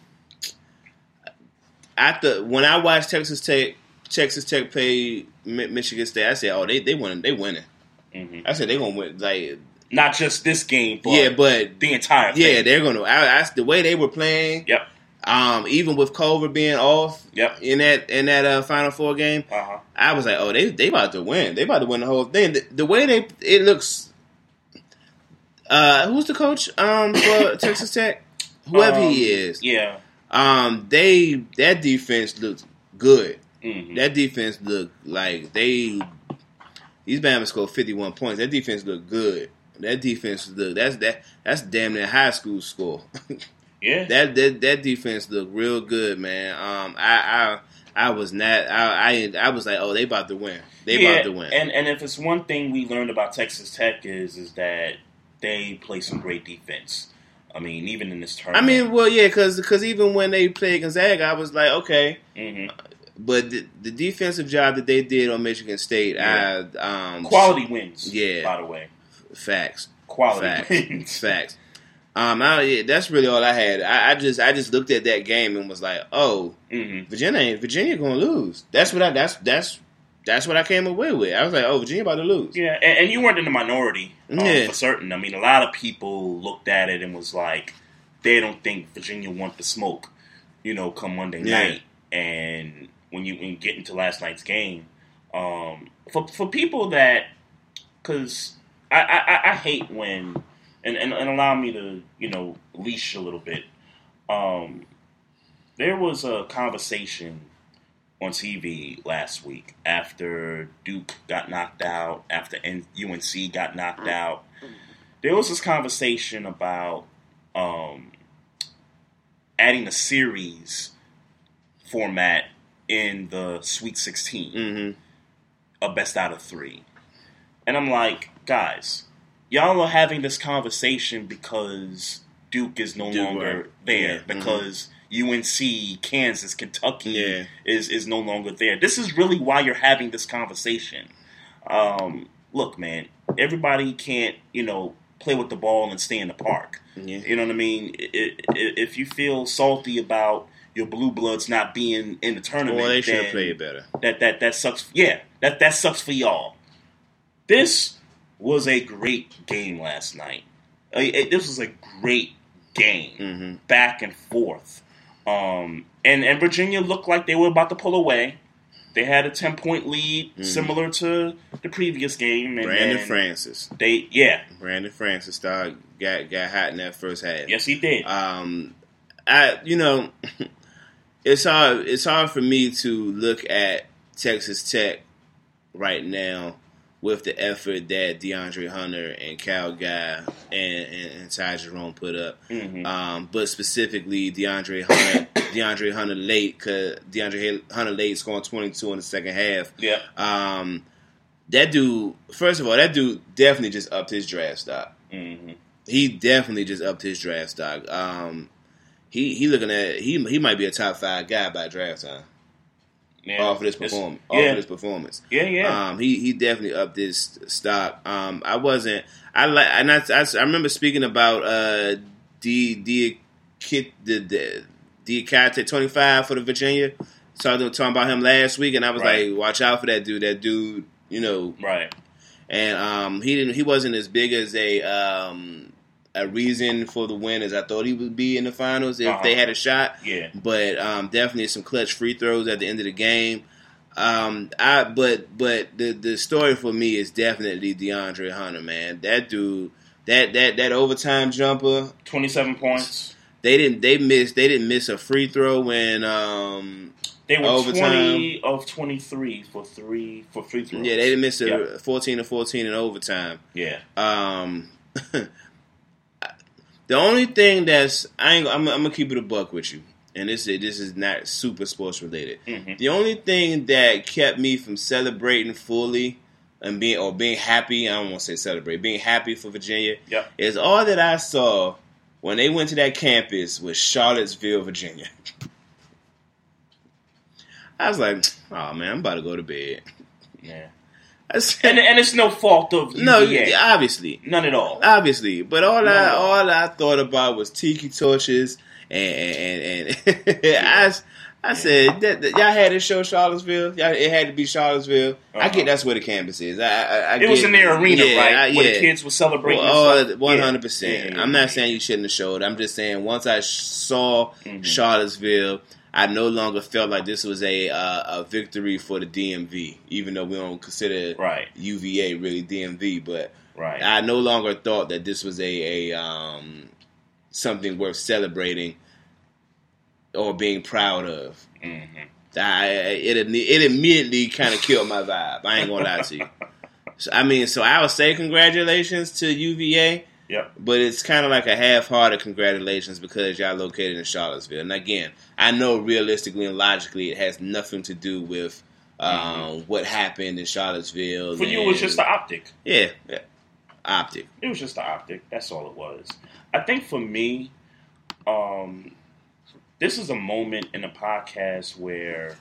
after when I watched Texas Tech, Texas Tech play Michigan State, I said, "Oh, they they winning, they winning." Mhm. I said they gonna win. Like, Not just this game, but yeah, but the entire thing. yeah, they're gonna. I, I, the way they were playing. Yep. Um, even with Culver being off. Yep. In that in that uh, Final Four game, Uh-huh. I was like, oh, they they about to win. They about to win the whole thing. The, the way they it looks. Uh, who's the coach um for Texas Tech? Whoever Um, he is. Yeah. Um, they that defense looked good. Mhm. That defense looked like they these Bama scored fifty one points. That defense looked good. That defense look that's that that's damn near high school score. Yeah. that that that defense looked real good, man. Um, I I I was not I I, I was like, oh, they about to win. They yeah, about to win. And and if it's one thing we learned about Texas Tech is is that they play some great defense. I mean, even in this tournament. I mean, well, yeah, because even when they played Gonzaga, I was like, okay. Mhm. But the, the defensive job that they did on Michigan State, Yeah. I um, quality wins. Yeah, By the way, facts, quality facts, wins. facts. Um, I, yeah, that's really all I had. I, I just I just looked at that game and was like, oh, Mm-hmm. Virginia Virginia gonna lose. That's what I that's that's that's what I came away with. I was like, oh, Virginia about to lose. Yeah, and, and you weren't in the minority um, Yeah. for certain. I mean, a lot of people looked at it and was like, they don't think Virginia want the smoke, you know, come Monday Yeah. night. And when you, when you get into last night's game, um, for for people that, because I, I, I- I hate when, and, and, and allow me to, you know, leash a little bit. Um, there was a conversation on TV last week after Duke got knocked out, after UNC got knocked out. There was this conversation about um, adding a series format in the Sweet 16, Mm-hmm. a best out of three. And I'm like, guys, y'all are having this conversation because Duke is no Duke, longer there, Yeah, mhm. because UNC, Kansas, Kentucky Yeah. is is no longer there. This is really why you're having this conversation. Um, look, man, everybody can't, you know, play with the ball and stay in the park. Yeah. You know what I mean? I- I- I- If you feel salty about your blue bloods not being in the tournament, Well, they should have played better. That that that sucks. Yeah, that that sucks for y'all. This was a great game last night. It- this was a great game, Mm-hmm. back and forth. Um, and and Virginia looked like they were about to pull away. They had a ten point lead, Mhm. similar to the previous game. And Brandon Francis. They yeah, Brandon Francis started got got hot in that first half. yes he did. Um, I you know, it's hard it's hard for me to look at Texas Tech right now with the effort that DeAndre Hunter and Kyle Guy and, and, and Ty Jerome put up. Mhm. Um, but specifically DeAndre Hunter, DeAndre Hunter late, cause DeAndre Hunter late scoring 22 in the second half. Yeah. Um, that dude, first of all, that dude definitely just upped his draft stock. hmm He definitely just upped his draft stock. Um, he he looking at he he might be a top five guy by draft time. Yeah. Off of this performance, yeah. off of this performance. Yeah, yeah. Um, he he definitely upped his stock. Um, I wasn't. I like, and I, I, I remember speaking about uh, D D Kit the the D Cat twenty five for the Virginia. So I was talking about him last week, and I was Right. like, watch out for that dude. That dude, you know, right. and um, he didn't. He wasn't as big as a um, a reason for the win as I thought he would be in the finals if Uh-huh. they had a shot. Yeah. But um, definitely some clutch free throws at the end of the game. Um, I but but the the story for me is definitely DeAndre Hunter, man. That dude, that that that overtime jumper, Twenty seven points. they didn't they missed they didn't miss a free throw when um They were overtime. twenty of twenty three for three for free throws. Yeah, they didn't miss a Yeah. fourteen to fourteen in overtime. Yeah. Um, the only thing that's I ain't, I'm, I'm gonna keep it a buck with you, and this is this is not super sports related. Mhm. The only thing that kept me from celebrating fully and being or being happy, I don't want to say celebrate, being happy for Virginia Yep. is all that I saw when they went to that campus was Charlottesville, Virginia. I was like, oh man, I'm about to go to bed. Yeah. I said, And and it's no fault of no, UVA. obviously, none at all. obviously. But all No, I no. all I thought about was tiki torches, and and and, and I I said that, that y'all had to show Charlottesville. Y'all, it had to be Charlottesville. I Uh-huh. get that's where the campus is. I, I, I It was in their arena, yeah, right? I- Where the kids were celebrating. Well, one Yeah. hundred percent. Yeah, yeah, I'm not saying you shouldn't have showed. I'm just saying once I sh- saw Mhm. Charlottesville, I no longer felt like this was a uh, a victory for the DMV, even though we don't consider Right. UVA really DMV. But Right. I no longer thought that this was a, a um, something worth celebrating or being proud of. hmm I, it it immediately kind of killed my vibe. I ain't gonna lie to you. So, I mean, so I would say congratulations to UVA, Yep. but it's kind of like a half-hearted congratulations because y'all located in Charlottesville. And again, I know realistically and logically it has nothing to do with um, what happened in Charlottesville. Mm-hmm. For you, it was just the optic. yeah, yeah, optic. It was just the optic. That's all it was. I think for me, um, this is a moment in the podcast where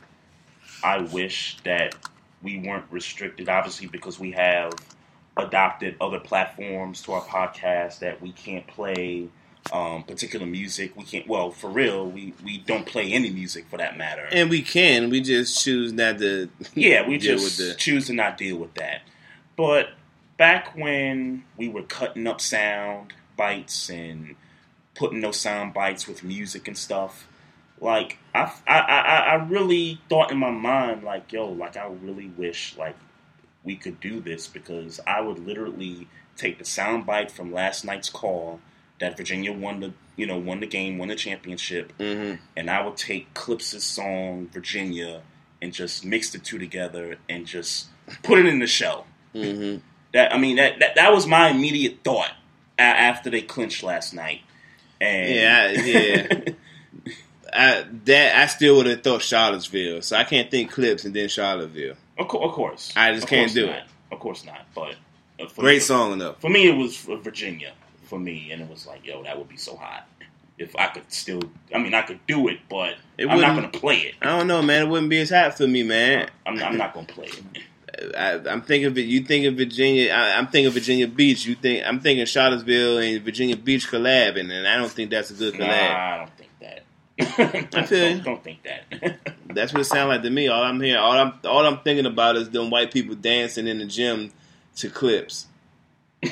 I wish that we weren't restricted, obviously, because we have adopted other platforms to our podcast that we can't play um, particular music. We can't. Well, for real, we we don't play any music for that matter. And we can. We just choose not to. yeah, we just the. choose to not deal with that. But back when we were cutting up sound bites and putting those sound bites with music and stuff, like I, I, I, I really thought in my mind, like, yo, like I really wish like we could do this because I would literally take the sound bite from last night's call that Virginia won the you know won the game, won the championship, Mhm. and I would take Clipse' song Virginia and just mix the two together and just put it in the show. Mm-hmm. That I mean that that, that was my immediate thought after they clinched last night. And Yeah, yeah. I, that I still would have thought Charlottesville, so I can't think Clips and then Charlottesville. Of, co- of course, I just Of can't do not. it. Of course not. But uh, for Great song enough. For me, it was Virginia. For me, and it was like, yo, that would be so hot if I could still. I mean, I could do it, but It I'm not going to play it. I don't know, man. It wouldn't be as hot for me, man. I'm, I'm not going to play it. I, I'm thinking of it. You think of Virginia. I, I'm thinking Virginia Beach. You think I'm thinking Charlottesville and Virginia Beach collabing, and I don't think that's a good collab. Nah, I don't think that. I feel don't, you. don't think that. That's what it sounds like to me. All I'm hearing, all I'm, all I'm thinking about is them white people dancing in the gym to Clipse.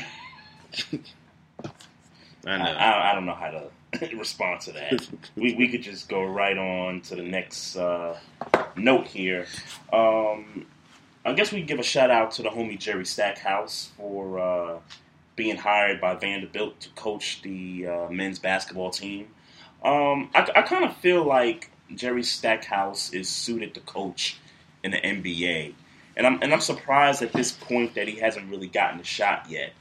I know. I, I don't know how to respond to that. we we could just go right on to the next uh, note here. Um, I guess we can give a shout out to the homie Jerry Stackhouse for uh, being hired by Vanderbilt to coach the uh, men's basketball team. Um, I, I kind of feel like Jerry Stackhouse is suited to coach in the NBA, and I'm and I'm surprised at this point that he hasn't really gotten a shot yet.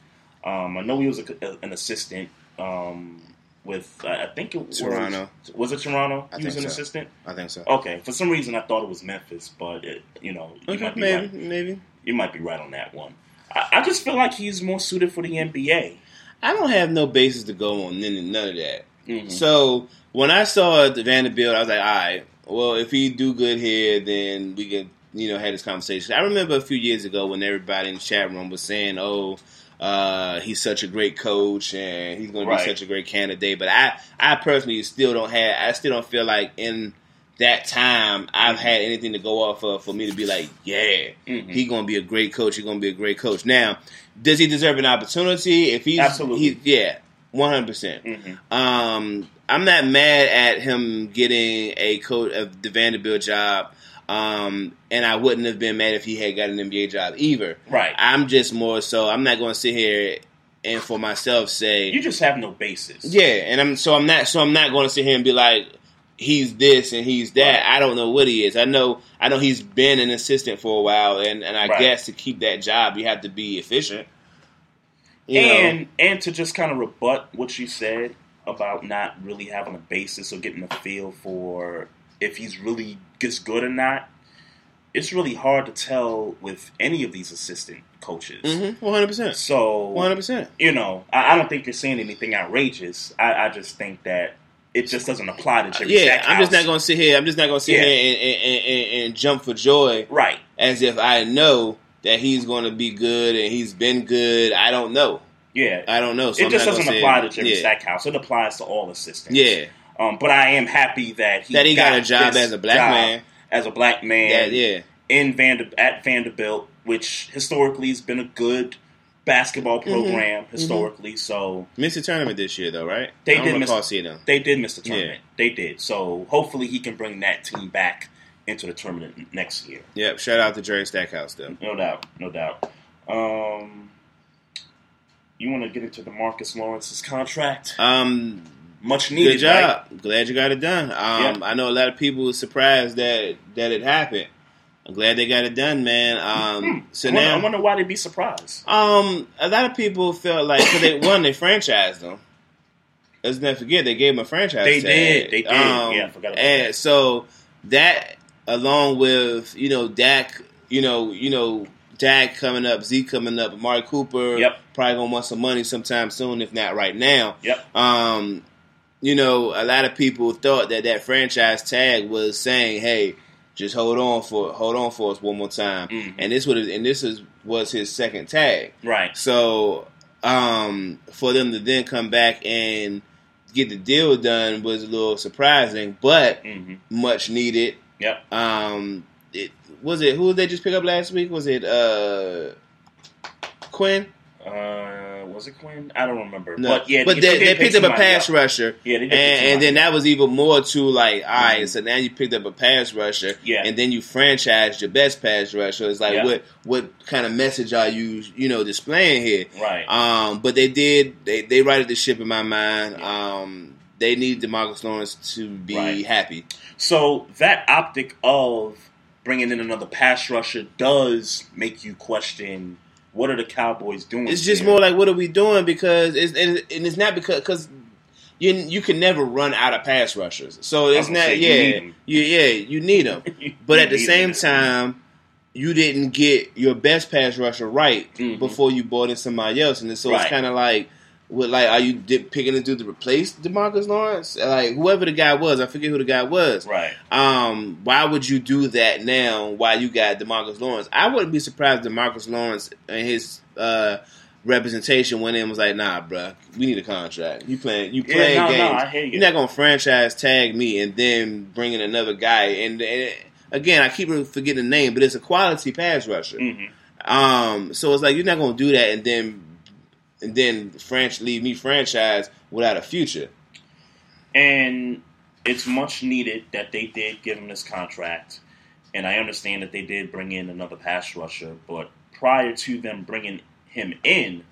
Um, I know he was a, an assistant um, with uh, I think it was Toronto. Was it Toronto? I he was an so. assistant. I think so. Okay, for some reason I thought it was Memphis, but it, you know, you Okay, might be maybe, right. maybe. You might be right on that one. I, I just feel like he's more suited for the NBA. I don't have no basis to go on none of that. Mhm. So when I saw the Vanderbilt, I was like, all right, well, if he do good here, then we can, you know, have this conversation. I remember a few years ago when everybody in the chat room was saying, oh, uh, he's such a great coach and he's going to be such a great candidate. But I, I personally still don't have, I still don't feel like in that time I've had anything to go off of for me to be like, yeah, Mhm. he's going to be a great coach. He's going to be a great coach. Now, does he deserve an opportunity? If he's, Absolutely. he- yeah, one hundred percent. Mhm. Um, I'm not mad at him getting a coach of the Vanderbilt job. Um, and I wouldn't have been mad if he had got an NBA job either. Right. I'm just more so. I'm not going to sit here and for myself say You just have no basis. yeah, and I'm so I'm not so I'm not going to sit here and be like he's this and he's that. I don't know what he is. I know I know he's been an assistant for a while, and and I Right. guess to keep that job, you have to be efficient. You and know, and to just kind of rebut what you said about not really having a basis or getting a feel for if he's really gets good or not. It's really hard to tell with any of these assistant coaches. Mm-hmm. one hundred percent. So One hundred percent. you know, I, I don't think you're saying anything outrageous. I, I just think that it just doesn't apply to Jerry Yeah, I'm just not going to sit here. I'm just not going to sit Yeah. here and, and, and, and jump for joy, right? As if I know that he's going to be good and he's been good. I don't know. Yeah, I don't know. So it I'm just doesn't apply to Jerry yeah. Stackhouse. It applies to all assistants. Yeah. Um, but I am happy that he That he got a job as a black man. as a black man. That- yeah. in Vander at Vanderbilt, which historically has been a good basketball Mm-hmm. program historically. So Missed the tournament this year, though, right? they I did miss. They did miss the Yeah. tournament. They did. So hopefully he can bring that team back into the tournament next year. Yep. Shout out to Jerry Stackhouse, though. No doubt, no doubt. Um, you want to get into the Marcus Lawrence's contract? Um, Much needed. Good job. right? Glad you got it done. Um, Yeah. I know a lot of people were surprised that that it happened. I'm glad they got it done, man. Um, so Hmm. I wonder, now, I wonder why they'd be surprised. um, a lot of people felt like because they won, they franchised them. Let's not forget they gave him a franchise. They tag. did, they did. Um, Yeah, I forgot about and that. so that, along with you know Dak, you know, you know Dak coming up, Z coming up, Amari Cooper, Yep. probably gonna want some money sometime soon, if not right now. Yep. Um, you know, a lot of people thought that that franchise tag was saying, "Hey, just hold on for hold on for us one more time." Mhm. And this would and this is was his second tag. Right. So, um, for them to then come back and get the deal done was a little surprising, but Mhm. much needed. Yep. Um, it was it who did they just pick up last week? Was it uh Quinn? Uh, was it Quinn? I don't remember. No, But yeah, but they, they picked up a pass rusher. Yeah, they and, and then that was even more to like, all right, Mhm. so now you picked up a pass rusher, Yeah. and then you franchised your best pass rusher. It's like, Yeah. what what kind of message are you you know displaying here? Right. Um, but they did they they righted the ship in my mind. Um, they need Demarcus Lawrence to be Right. happy. So that optic of bringing in another pass rusher does make you question what are the Cowboys doing? It's just here? more like, what are we doing? Because it's and, and it's not because because you you can never run out of pass rushers. So it's not say, yeah you yeah you need them. but at the same time, you didn't get your best pass rusher right Mhm. before you bought in somebody else, and so Right. it's kind of like. What like are you di- picking a dude to replace Demarcus Lawrence? Like whoever the guy was, I forget who the guy was. Right. Um, why would you do that now? While you got Demarcus Lawrence, I wouldn't be surprised. if Demarcus Lawrence and his uh, representation went in and was like, "Nah, bruh, we need a contract. You playing, you Yeah, playing no, no, games. I hear you. You're not gonna franchise tag me and then bring in another guy." And, and again, I keep forgetting the name, but it's a quality pass rusher. Mhm. Um, so it's like you're not gonna do that and then and then French leave me franchise without a future. And it's much needed that they did give him this contract. And I understand that they did bring in another pass rusher, but prior to them bringing him in,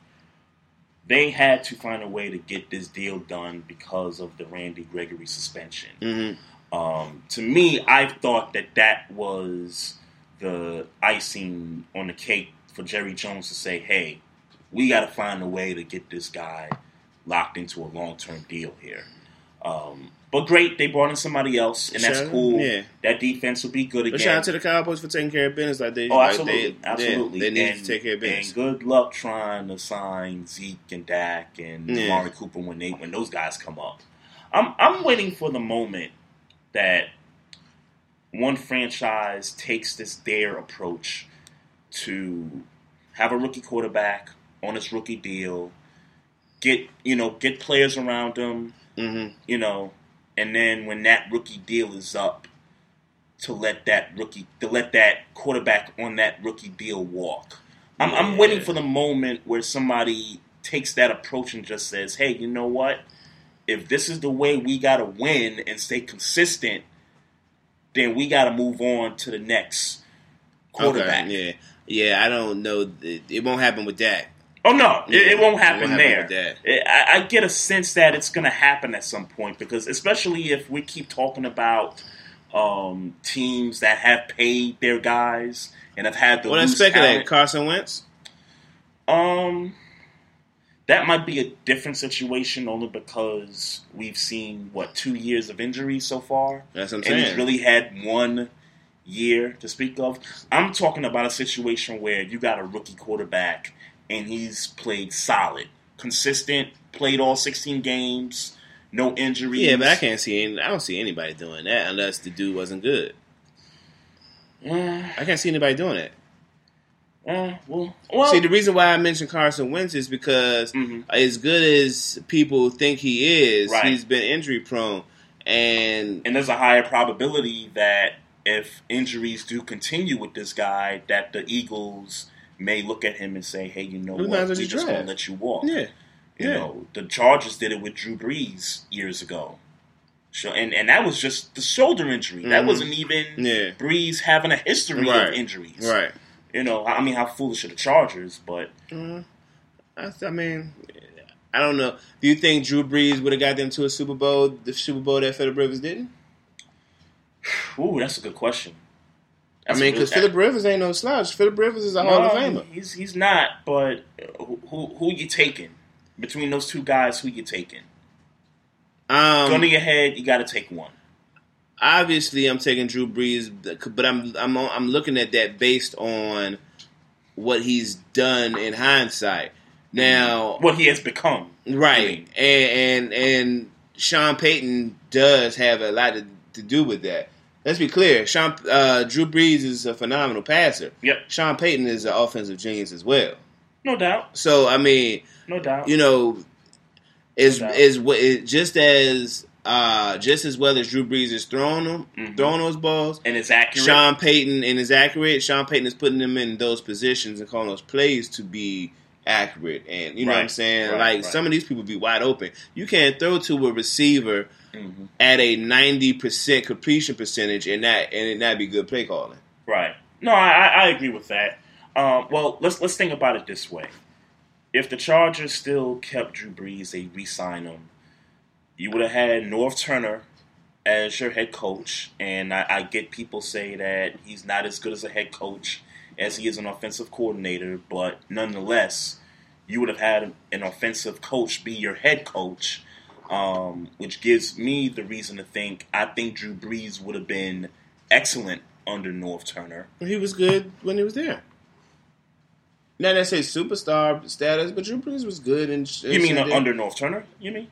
they had to find a way to get this deal done because of the Randy Gregory suspension. Mm-hmm. Um, to me, I thought that that was the icing on the cake for Jerry Jones to say, "Hey, we got to find a way to get this guy locked into a long term deal here." Um, but great, they brought in somebody else, and that's cool. yeah. That defense will be good again. But shout out to the Cowboys for taking care of business. Like they, Oh, like absolutely, they, absolutely. They, they need and, to take care of business. And good luck trying to sign Zeke and Dak and Yeah. Amari Cooper when they when those guys come up. I'm I'm waiting for the moment that one franchise takes this their approach to have a rookie quarterback on his rookie deal, get you know get players around him, Mm-hmm. you know, and then when that rookie deal is up, to let that rookie to let that quarterback on that rookie deal walk. I'm, I'm waiting for the moment where somebody takes that approach and just says, "Hey, you know what? If this is the way we got to win and stay consistent, then we got to move on to the next quarterback." Okay, yeah, yeah. I don't know. It, it won't happen with Dak. Oh no, it, it won't it happen won't happen there. It- I, I get a sense that it's going to happen at some point because, especially if we keep talking about um, teams that have paid their guys and have had the Well, let's speculate. Carson Wentz. Um, that might be a different situation only because we've seen what two years of injury so far, That's what I'm and he's really had one year to speak of. I'm talking about a situation where you got a rookie quarterback and he's played solid, consistent, played all 16 games, no injuries. Yeah, but I can't see. Any, I don't see anybody doing that unless the dude wasn't good. Yeah, I can't see anybody doing it. uh, well, well, See, the reason why I mentioned Carson Wentz is because Mhm. as good as people think he is, Right. he's been injury prone, and and there's a higher probability that if injuries do continue with this guy, that the Eagles may look at him and say, "Hey, you know might what? We're just to let you walk." yeah, You yeah. know, the Chargers did it with Drew Brees years ago. So, and and that was just the shoulder injury. That Mhm. wasn't even Yeah. Brees having a history Right. of injuries. right. You know, I mean, how foolish are the Chargers? But Uh, I, I mean, I don't know. Do you think Drew Brees would have got them to a Super Bowl? The Super Bowl that Philip Rivers didn't. ooh, that's a good question. I mean, because Philip Rivers ain't no slouch. Philip Rivers is a Hall of Famer. He's he's not. But who who, who you taking between those two guys? Who you taking? Um, Gun to your head, you got to take one. obviously I'm taking Drew Brees, but I'm I'm I'm looking at that based on what he's done in hindsight. Now, What he has become, I right, mean. and and and Sean Payton does have a lot to, to do with that. Let's be clear. Sean uh, Drew Brees is a phenomenal passer. Yep, Sean Payton is an offensive genius as well. no doubt, So I mean, no doubt. you know, is No is what just as uh just as well as Drew Brees is throwing them, Mhm. throwing those balls. and it's accurate. Sean Payton and is accurate. Sean Payton is putting them in those positions and calling those plays to be accurate. And you know what I'm saying? right, like right. some of these people be wide open. You can't throw to a receiver Mhm. at a ninety percent completion percentage and that and not be good play calling. Right. No, I, I agree with that. Um, well, let's let's think about it this way: if the Chargers still kept Drew Brees, they re-signed him. You would have had Norv Turner as your head coach, and I, I get people say that he's not as good as a head coach as he is an offensive coordinator, but nonetheless, you would have had an offensive coach be your head coach, um, which gives me the reason to think I think Drew Brees would have been excellent under Norv Turner. He was good when he was there. Not necessarily superstar status, but Drew Brees was good. And You mean uh, under Norv Turner? You mean?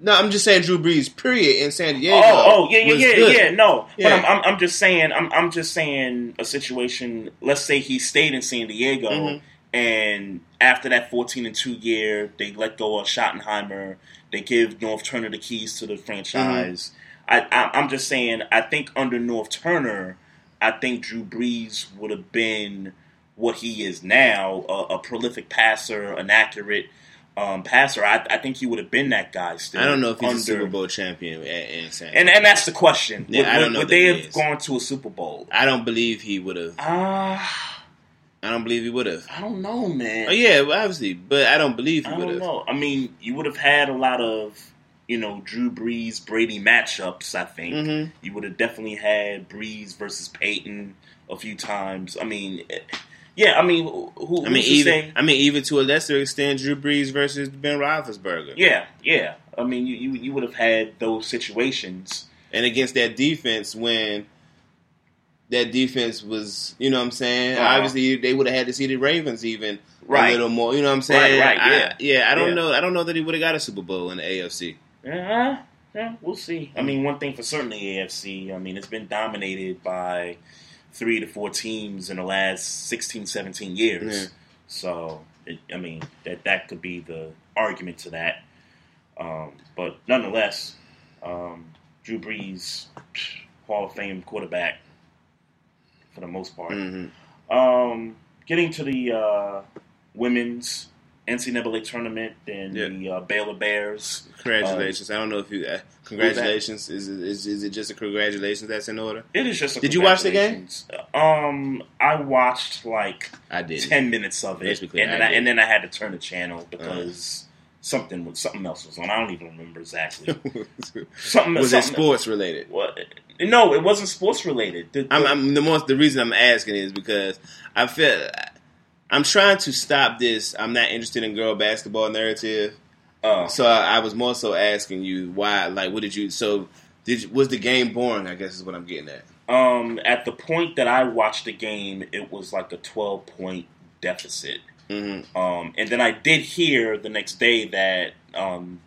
No, I'm just saying Drew Brees. Period in San Diego. Oh, oh, yeah, yeah, yeah, good. yeah. No, Yeah. but I'm, I'm, I'm just saying, I'm, I'm just saying a situation. Let's say he stayed in San Diego, Mhm. and after that 14 and two year, they let go of Schottenheimer. They give Norv Turner the keys to the franchise. Mm-hmm. I, I, I'm just saying, I think under Norv Turner, I think Drew Brees would have been what he is now, a, a prolific passer, an accurate um, passer. I, I think he would have been that guy still. I don't know if he's under, a Super Bowl champion at, in San and and that's the question. Yeah, would, I don't would- know would they he have is. gone to a Super Bowl? I don't believe he would have. Ah, I don't believe he would have. I don't know, man. Oh yeah, well, obviously, but I don't believe he I would don't have. know. I mean, you would have had a lot of, you know, Drew Brees Brady matchups. I think Mhm. you would have definitely had Brees versus Peyton a few times. I mean, eh, yeah. I mean, who, who- I mean, even? I mean, even to a lesser extent, Drew Brees versus Ben Roethlisberger. Yeah, yeah. I mean, you you, you would have had those situations. and against that defense when that defense was, you know what I'm saying? Uh-huh. Obviously, they would have had to see the Ravens even Right. a little more. You know what I'm saying? Right, right, I- yeah. yeah. I don't Yeah. know. I don't know that he would have got a Super Bowl in the AFC. Yeah, yeah, we'll see. I mean, one thing for certain, the AFC. I mean, it's been dominated by three to four teams in the last 16, 17 years. Yeah. So, it, I mean, that that could be the argument to that. Um, but nonetheless, um, Drew Brees, Hall of Fame quarterback for the most part. Mhm. Um, getting to the uh, women's NCAA tournament and Yeah. the uh, Baylor Bears. Congratulations! I don't know if you. Uh, congratulations! Is, it- is is it just a congratulations that's in order? It is just. A Did you watch the game? Um, I watched like I did. ten minutes of it, Basically, and then I I, and then I had to turn the channel because something was something else was on. I don't even remember exactly. something Was it sports related? What? No, it wasn't sports related. The- I'm, I'm the most the reason I'm asking is because I feel I'm trying to stop this. I'm not interested in girl basketball narrative. uh, So I, I was more so asking you why. Like, what did you? So did was the game boring? I guess is what I'm getting at. um, at the point that I watched the game, it was like a twelve point deficit. Mm-hmm. Um, and then I did hear the next day that um,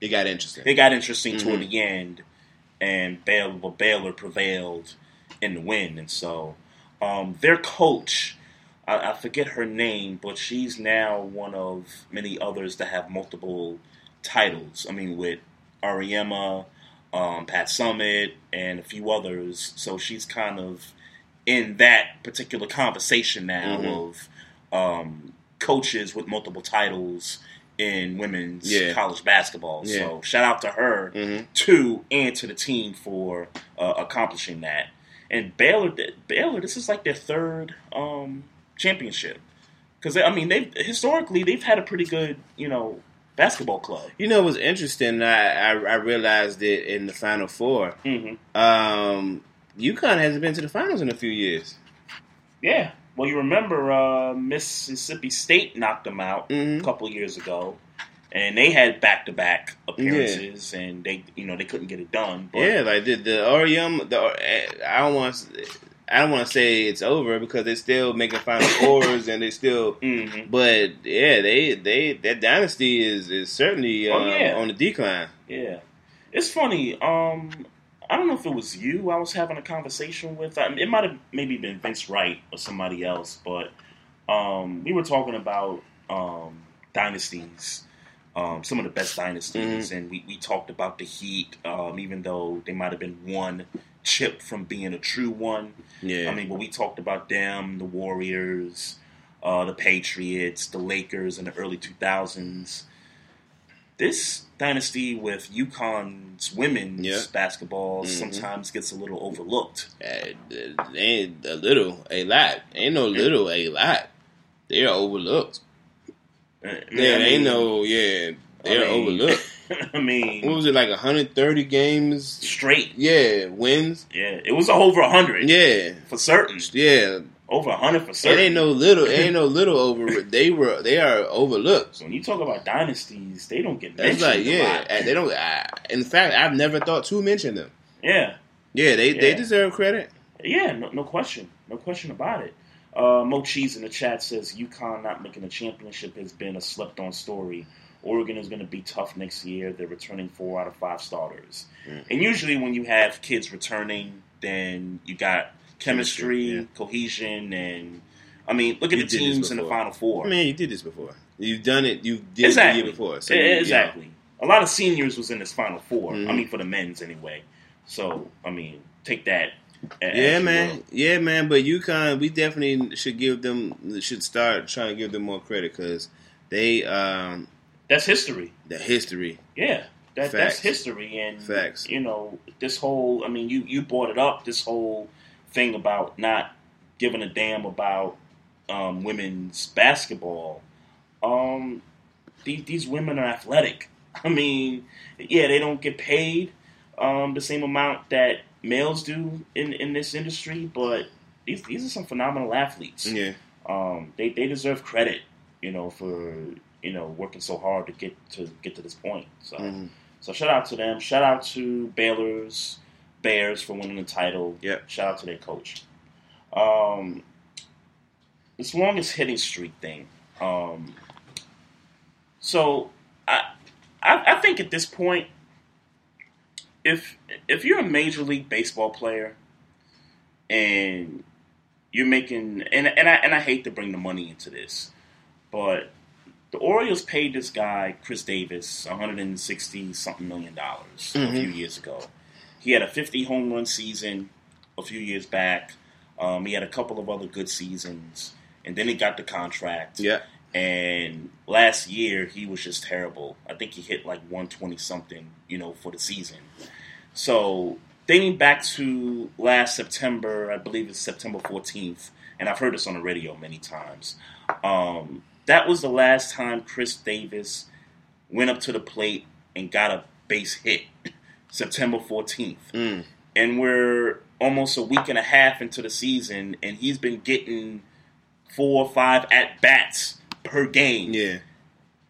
It got interesting. it got interesting toward Mhm. the end, and Baylor, Baylor prevailed in the win. And so um, their coach, I, I forget her name, but she's now one of many others that have multiple titles. I mean, with Auriemma, um, Pat Summitt, and a few others. So she's kind of in that particular conversation now Mhm. of um, coaches with multiple titles in women's Yeah. college basketball. Yeah. So shout out to her Mhm. too, and to the team for uh, accomplishing that. And Baylor, Baylor, this is like their third um, championship because I mean they historically they've had a pretty good you know basketball club. You know, it was interesting? I, I I realized it in the Final 4 Mm-hmm. Um, UConn hasn't been to the finals in a few years. Yeah. Well, you remember uh, Mississippi State knocked them out Mhm. a couple years ago, and they had back-to-back appearances, and they, you know, they couldn't get it done. But yeah, like the the Auriemma, the I don't want to, I don't want to say it's over because they're still making Final Fours and they still, Mhm. but yeah, they they that dynasty is is certainly Oh, um, yeah. on the decline. Yeah, it's funny. Um, I don't know if it was you I was having a conversation with. I it might have maybe been Vince Wright or somebody else, but um, we were talking about um, dynasties um, some of the best dynasties, and we, we talked about the Heat, um, even though they might have been one chip from being a true one. Yeah. I mean, but we talked about them, the Warriors, uh, the Patriots, the Lakers in the early 2000s. This dynasty with UConn's women's Yeah. basketball Mhm. sometimes gets a little overlooked. Uh, ain't a little, a lot. Ain't no little, a lot. They're overlooked. Yeah, I mean- ain't no, yeah, they're I mean- overlooked. I mean, What was it like? 130 games straight. Yeah, wins. Yeah, it was over hundred. Yeah, for certain. Yeah, over hundred for it ain't no little. It ain't no little over. They were. They are overlooked. When you talk about dynasties, they don't get That's mentioned. like a yeah. lot. They don't. I, in fact, I've never thought to mention them. Yeah. Yeah, they they deserve credit. Yeah, no, no question, no question about it. Uh, Mo Cheese in the chat says UConn not making a championship has been a slept-on story. Oregon is going to be tough next year. They're returning four out of five starters, Mm. and usually when you have kids returning, then you got chemistry, Chemistry, cohesion, and I mean, look at You the teams in the. Final Four. I mean, you did this before. You've done it. You did it the year before. So you- you know. exactly. A lot of seniors was in this Final 4 I Mhm. mean, for the men's anyway. So I mean, take that. Yeah, man. will. Yeah, man. But UConn, we definitely should give them should start trying to give them more credit because they um That's history. the history. Yeah, that, that's history, and Facts. you know this whole. I mean, you you brought it up. This whole thing about not giving a damn about um, women's basketball. Um, these these women are athletic. I mean, yeah, they don't get paid um, the same amount that males do in in this industry, but these these are some phenomenal athletes. Yeah. Um, they they deserve credit, you know, for you know working so hard to get to get to this point. So Mhm. so shout out to them. Shout out to Baylor's Bears for winning the title. Yep. Shout out to their coach. Um, this longest hitting streak thing. Um, so I, I I think at this point, if if you're a major league baseball player and you're making and and I and I hate to bring the money into this, but the Orioles paid this guy Chris Davis 160 something million dollars a Mhm. few years ago. He had a 50 home run season a few years back. Um, he had a couple of other good seasons, and then he got the contract. Yeah. And last year he was just terrible. I think he hit like 120 something, you know, for the season. So dating back to last September, I believe it's September 14th, and I've heard this on the radio many times. Um, that was the last time Chris Davis went up to the plate and got a base hit. September 14th. Mm. And we're almost a week and a half into the season, and he's been getting four or five at bats per game. Yeah.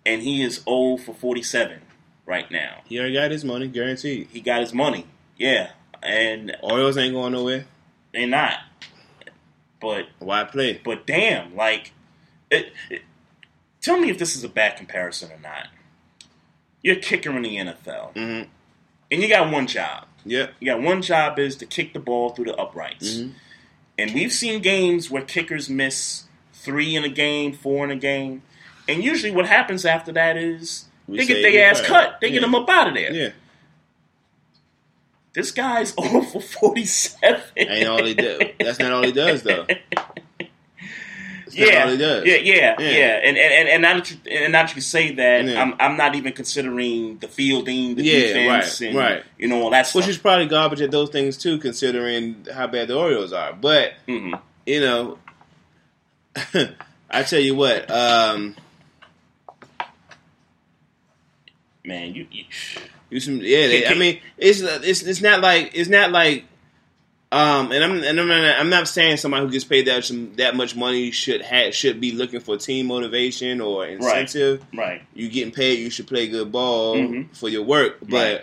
And he is old for 47 right now. He already got his money guaranteed. He got his money. Yeah. And Orioles ain't going nowhere. they're not. But Why play? but damn, like it, it- tell me if this is a bad comparison or not. You're a kicker in the NFL. Mm-hmm. And you got one job. Yeah. You got one job is to kick the ball through the uprights. Mhm. And we've seen games where kickers miss three in a game, four in a game. And usually what happens after that is We they get their ass fired. cut. They Yeah. get them up out of there. Yeah. This guy's 0 for 47. Ain't all he does. That's not all he does though. Yeah, does. yeah, yeah, Yeah. yeah, and and and now that you, and now that you say that. I'm I'm not even considering the fielding, the defense, right, and right. you know all that stuff. Which is probably garbage at those things too, considering how bad the Orioles are. But Mm-hmm. you know, I tell you what, um, Man, you, you you some yeah. They, I mean, it's it's it's not like it's not like. Um, and I'm and I'm not, I'm not saying somebody who gets paid that that much money should have should be looking for team motivation or incentive. right. right. You getting paid, you should play good ball Mhm. for your work. But Right.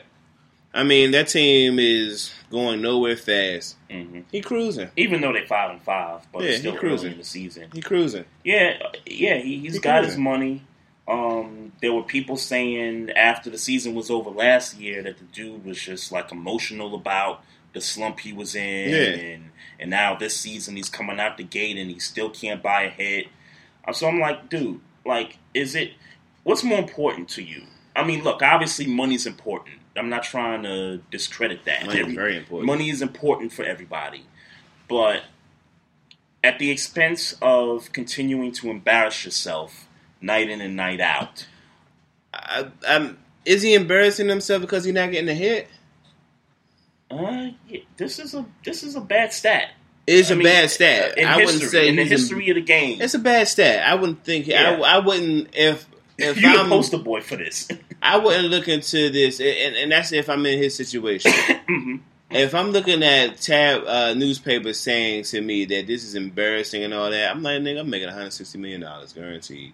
I mean, that team is going nowhere fast. hmm He cruising. even though they five and five, but Yeah, it's still cruising. in the season. He cruising. Yeah, yeah, he, he's He got his money. Um, there were people saying after the season was over last year that the dude was just like emotional about the slump he was in, Yeah. and and now this season he's coming out the gate and he still can't buy a hit. So I'm like, dude, like, is it? what's more important to you? I mean, look, obviously money's important. I'm not trying to discredit that. Money is very important. Money is important for everybody, but at the expense of continuing to embarrass yourself night in and night out. I, is he embarrassing himself because he's not getting a hit? Uh, yeah, this is a this is a bad stat. It's I a mean, bad stat. uh, in I history, wouldn't say in the history of the game. It's a bad stat. I wouldn't think. Yeah. I, I wouldn't if if You're the I'm poster boy for this. I wouldn't look into this, and, and that's if I'm in his situation. Mm-hmm. If I'm looking at tab uh, newspapers saying to me that this is embarrassing and all that, I'm like, nigga, I'm making 160 million dollars guaranteed.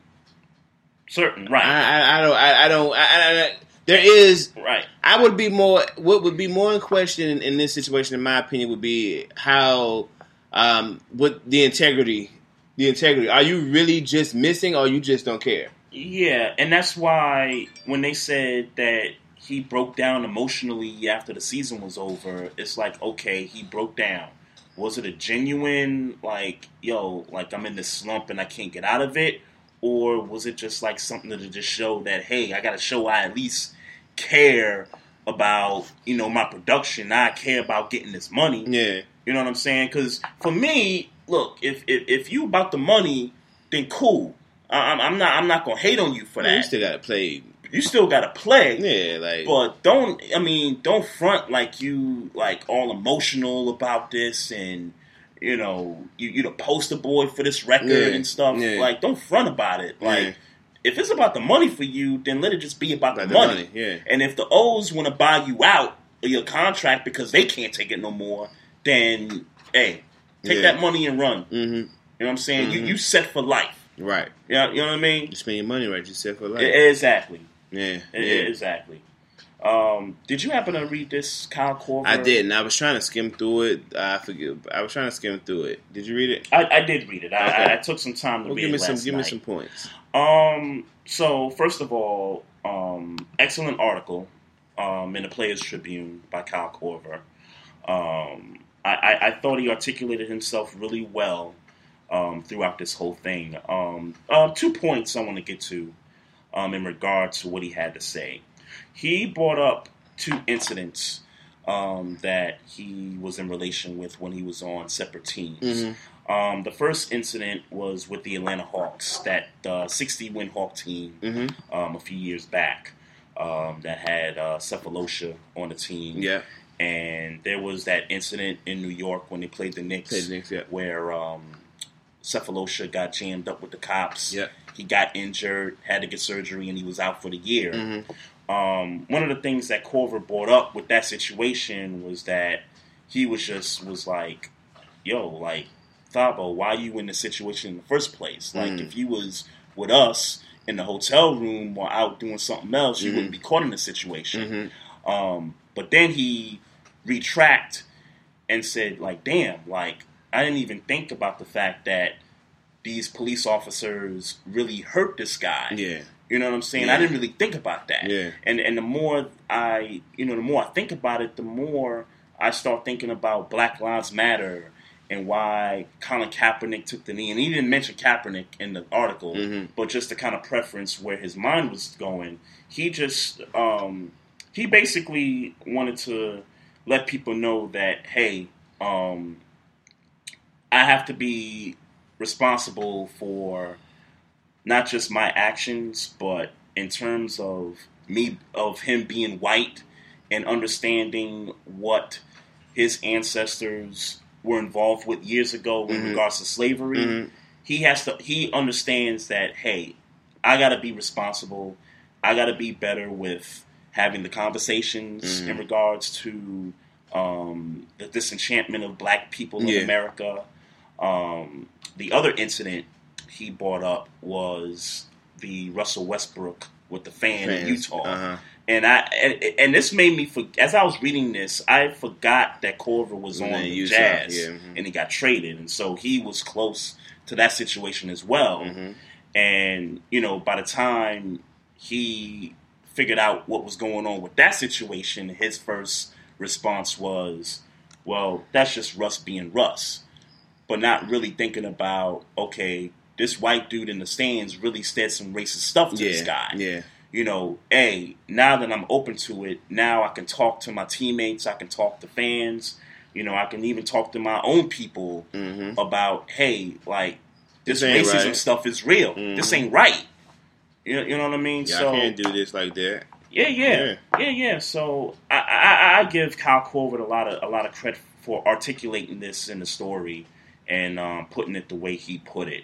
Certain, right? I, I, I don't. I, I don't. I, there is right. I would be more. What would be more in question in, in this situation, in my opinion, would be how, um, what the integrity, the integrity. Are you really just missing, or you just don't care? Yeah, and that's why when they said that he broke down emotionally after the season was over, it's like, okay, he broke down. Was it a genuine, like, yo, like I'm in this slump and I can't get out of it? Or was it just like something to just show that, hey, I got to show I at least care about, you know, my production. I care about getting this money. Yeah. You know what I'm saying? Because for me, look, if, if if you about the money, then cool. I- I'm, I'm not I'm not gonna hate on you for Man, that. you still got to play. You still gotta play. Yeah, like. But don't I mean don't front like you like all emotional about this and you know you you the poster boy for this record Yeah, and stuff. yeah. Like don't front about it. Like Yeah. If it's about the money for you, then let it just be about the, the money. money, yeah. And if the O's want to buy you out of your contract because they can't take it no more, then hey, take Yeah. that money and run. Mm-hmm. You know what I'm saying? You Mhm. you set for life. Right. Yeah, you know what I mean? You spend your money right. You set for life. Exactly. yeah. Yeah. Exactly. Um, did you happen to read this Kyle Korver? I didn't. I was trying to skim through it. I forget. I was trying to skim through it. Did you read it? I, I did read it. I, Okay. I, I took some time to Well, read give me it some. Give me some points. Um. So first of all, um, excellent article, um, in the Players Tribune by Kyle Korver. Um, I, I, I thought he articulated himself really well um, throughout this whole thing. Um, uh, two points I want to get to um, in regard to what he had to say. He brought up two incidents that he was in relation with when he was on separate teams. Mhm. Um, the first incident was with the Atlanta Hawks, that uh, 60 win Hawk team Mhm. um, a few years back um, that had uh, Sefolosha on the team. Yeah. And there was that incident in New York when they played the Knicks, Played the Knicks, yeah. where um, Sefolosha got jammed up with the cops. Yeah. He got injured, had to get surgery, and he was out for the year. Mhm. Um, one of the things that Korver brought up with that situation was that he was just was like, "Yo, like Thabo, why you in the situation in the first place? Like, Mm. if you was with us in the hotel room or out doing something else, you Mhm. wouldn't be caught in the situation." Mhm. Um, but then he retract and said, like, damn, like, I didn't even think about the fact that these police officers really hurt this guy. Yeah. You know what I'm saying? Yeah. I didn't really think about that. Yeah. And and the more I, you know, the more I think about it, the more I start thinking about Black Lives Matter and why Colin Kaepernick took the knee. And he didn't mention Kaepernick in the article, Mhm. but just to kind of preference where his mind was going, he just um, he basically wanted to let people know that hey, um, I have to be responsible for not just my actions, but in terms of me of him being white and understanding what his ancestors were involved with years ago in Mhm. regards to slavery. Mhm. He has to he understands that hey, I got to be responsible. I got to be better with having the conversations Mhm. in regards to um, the disenchantment of black people in Yeah. America. Um, the other incident he brought up was the Russell Westbrook with the fan in Utah. uh-huh. And I and, and this made me for, as I was reading this, I forgot that Korver was on the Jazz yeah, mhm. and he got traded, and so he was close to that situation as well. Mm-hmm. And you know, by the time he figured out what was going on with that situation, his first response was, "Well, that's just Russ being Russ," but not really thinking about, okay, this white dude in the stands really said some racist stuff to this guy. yeah. You know, hey, now that I'm open to it, now I can talk to my teammates, I can talk to fans, you know, I can even talk to my own people about, hey, like this, Mm-hmm. This racism right. stuff is real. This Mhm. ain't right. You know, you know what I mean? Yeah, so I can't do this like that. yeah, yeah, yeah, yeah. yeah. So I, I, I give Kyle Korver a lot of a lot of credit for articulating this in the story and um, putting it the way he put it.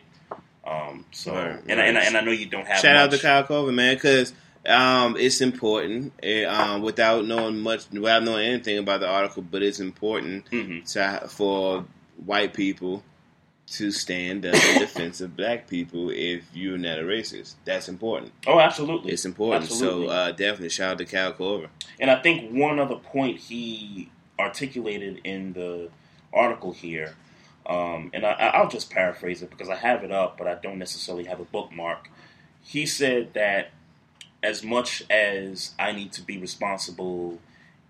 Um, so Right, and, I, and, I, and I know you don't have Shout out to Kyle Korver, man, because um, it's important. eh, um, without knowing much, without knowing anything about the article, but it's important Mm-hmm. to, for white people to stand up in defense of black people if you're not a racist. That's important. Oh, absolutely, It's important. Absolutely. So uh, definitely shout out to Kyle Korver. And I think one other point he articulated in the article here, um, and I, I'll just paraphrase it because I have it up, but I don't necessarily have a bookmark. He said that as much as I need to be responsible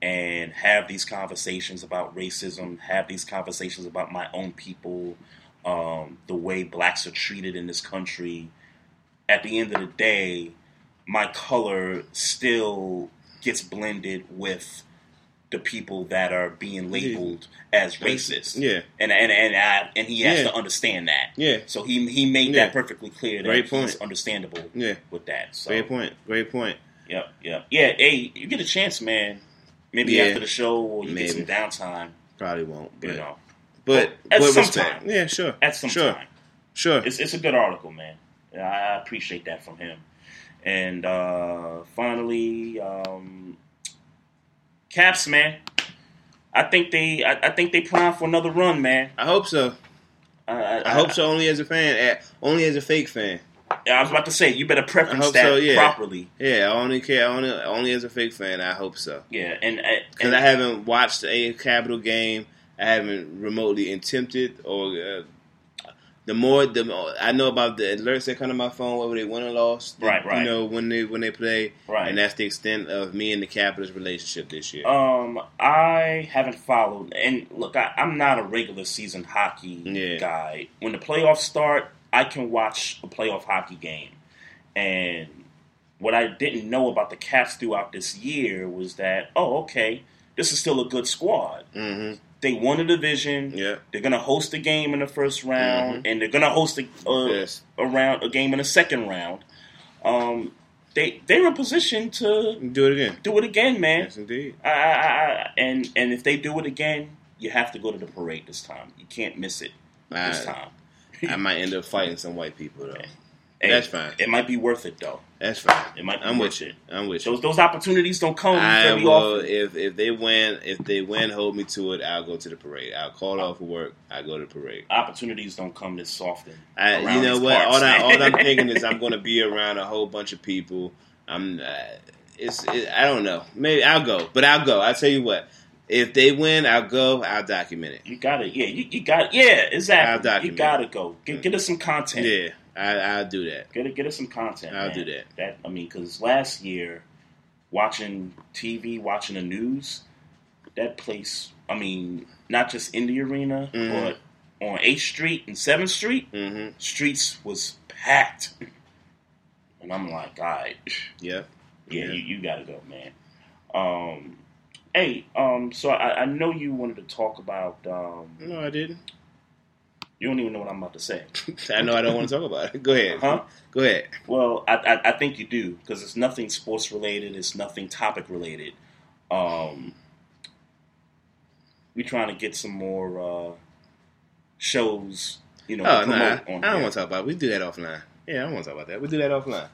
and have these conversations about racism, have these conversations about my own people, um, the way blacks are treated in this country, at the end of the day, my color still gets blended with the people that are being labeled as racist. Yeah. and and and I, and he has Yeah. to understand that. Yeah. So he he made Yeah. that perfectly clear. That Great he's point. understandable. Yeah. with that. So Great point. Great point. Yep, yep, yeah. Hey, you get a chance, man. Maybe Yeah. after the show, or you Maybe. get some downtime. Probably won't, but you know. but at but some respect. time. Yeah, sure. At some Sure. time. Sure. It's it's a good article, man. I appreciate that from him. And uh, finally, um, Caps, man. I think they I, I think they prime for another run, man. I hope so. I, I hope so. Only as a fan, eh, only as a fake fan. I was about to say you better I preference that so. Yeah. properly. Yeah, I only care only only as a fake fan. I hope so. Yeah, and Because and I haven't watched a Capital game. I haven't remotely attempted or. Uh, the more the more, I know about the alerts that come to my phone, whether they win or lost, Right, right. You know when they when they play, Right. And that's the extent of me and the Capitals' relationship this year. Um, I haven't followed, and look, I, I'm not a regular season hockey guy. When the playoffs start, I can watch a playoff hockey game, and what I didn't know about the Caps throughout this year was that, oh, okay, this is still a good squad. Mm-hmm. They won a division. Yeah. They're gonna host a game in the first round, Mhm. and they're gonna host a a, Yes. a round a game in the second round. Um, they they're in position to Do it again. do it again, man. Yes, indeed. I, I, I, and and if they do it again, you have to go to the parade this time. You can't miss it this I- time. I might end up fighting some white people though. Hey, That's fine. It might be worth it though. That's fine. It might. I'm with you. it. I'm with you. Those those opportunities don't come I will often. if if they win if they win hold me to it I'll go to the parade I'll call off of work I go to the parade Opportunities don't come this often. I, you know what all, I, all I'm thinking is I'm going to be around a whole bunch of people I'm uh, it's it, I don't know maybe I'll go but I'll go I'll tell you what if they win I'll go I'll document it you got it. Yeah, you, you got. Yeah, I'll exactly. document You got to go. Get, get us some content. yeah I, I'll do that Get it, get us some content. I'll man. do that. That I mean, because last year, watching TV, watching the news, that place. I mean, not just in the arena, Mhm. but on Eighth Street and Seventh Street, mm-hmm. streets was packed. And I'm like, all right, yep yeah, Yeah. you, you got to go, man. Um, hey, um, so I, I know you wanted to talk about. Um, no I didn't you don't even know what I'm about to say. I know I don't want to talk about it go ahead Huh? go ahead Well, I, I, I think you do because it's nothing sports related. It's nothing topic related. Um, we trying to get some more uh, shows. You know, oh I, I don't want to talk about it we do that offline yeah I don't want to talk about that we do that offline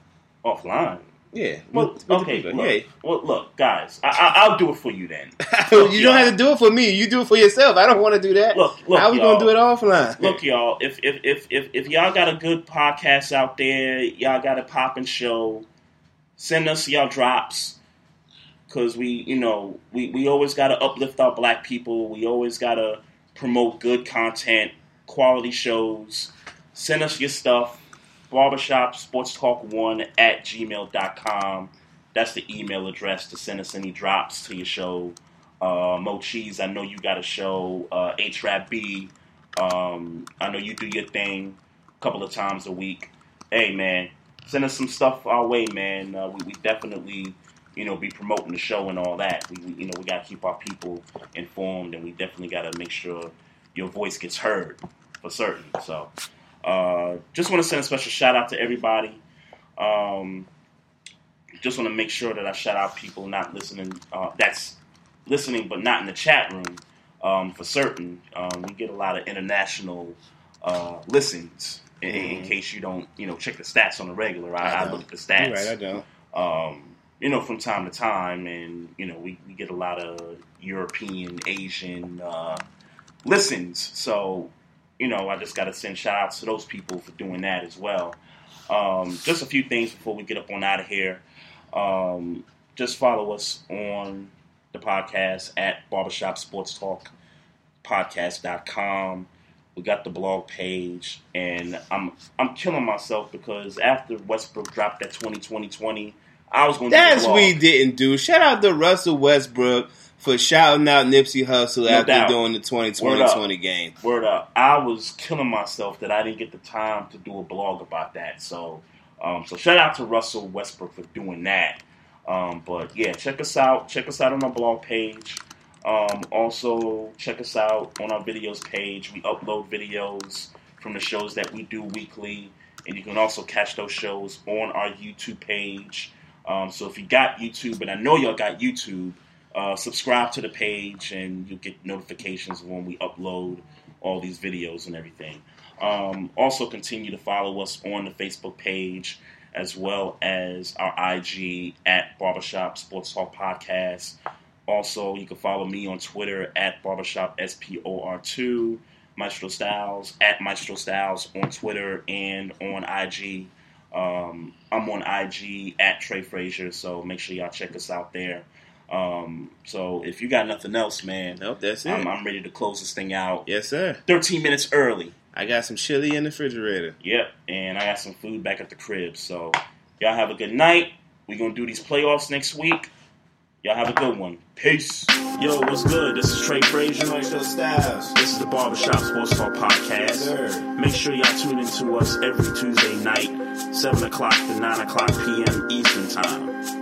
offline. Yeah Well, with- with okay. Look, yeah well, look, guys, I, I, I'll do it for you then. you don't have to do it for me. You do it for yourself. I don't want to do that. Look, look, How we y'all. gonna do it offline? Look, y'all, if if, if if if y'all got a good podcast out there, y'all got a popping show, send us y'all drops. Cause we, you know, we, we always gotta uplift our black people. We always gotta promote good content, quality shows. Send us your stuff. Barbershop Sports Talk One at gmail.com. That's the email address to send us any drops to your show. Uh, Mo Cheese, I know you got a show. Uh, H Rap B, um, I know you do your thing. A couple of times a week. Hey, man, send us some stuff our way, man. Uh, we, we definitely, you know, be promoting the show and all that. We, we you know, we got to keep our people informed, and we definitely got to make sure your voice gets heard for certain. So, uh, just want to send a special shout out to everybody. Um, just want to make sure that I shout out people not listening. Uh, that's listening, but not in the chat room. Um, for certain, um, we get a lot of international uh, listens. In, in Mhm. case you don't, you know, check the stats on the regular, I, I, don't. look at the stats. You're right, I don't. Um, you know, from time to time, and you know, we, we get a lot of European, Asian uh, listens. So, you know, I just got to send shout outs to those people for doing that as well. Um, just a few things before we get up on out of here. Um, just follow us on the podcast at Barbershop Sports Talk podcast.com. We got the blog page, and I'm I'm killing myself because after Westbrook dropped that 2020 I was going to That's do a blog. he didn't do. Shout out to Russell Westbrook for shouting out Nipsey Hussle No after doubt. doing the Word 2020 up. game. Word up. I was killing myself that I didn't get the time to do a blog about that. So, um, so shout out to Russell Westbrook for doing that. Um, but yeah, check us out. Check us out on our blog page. Um, also, check us out on our videos page. We upload videos from the shows that we do weekly, and you can also catch those shows on our YouTube page. Um, so if you got YouTube, and I know y'all got YouTube, uh, subscribe to the page, and you'll get notifications when we upload all these videos and everything. Um, also, continue to follow us on the Facebook page as well as our IG at Barbershop Sports Talk Podcast. Also, you can follow me on Twitter at Barbershop SPOR2, Maestro Styles at Maestro Styles on Twitter and on IG. Um, I'm on IG at Trey Frazier, so make sure y'all check us out there. Um, so if you got nothing else, man, nope, that's it. I'm, I'm ready to close this thing out. Yes, sir. 13 minutes early. I got some chili in the refrigerator. Yep, and I got some food back at the crib. So y'all have a good night. We're gonna do these playoffs next week. Y'all have a good one. Peace. Yo, what's good? This is Trey Frazier. Styles. This is the Barbershop Sports Talk Podcast. Make sure y'all tune in to us every Tuesday night, 7 o'clock to 9 o'clock p.m. Eastern Time.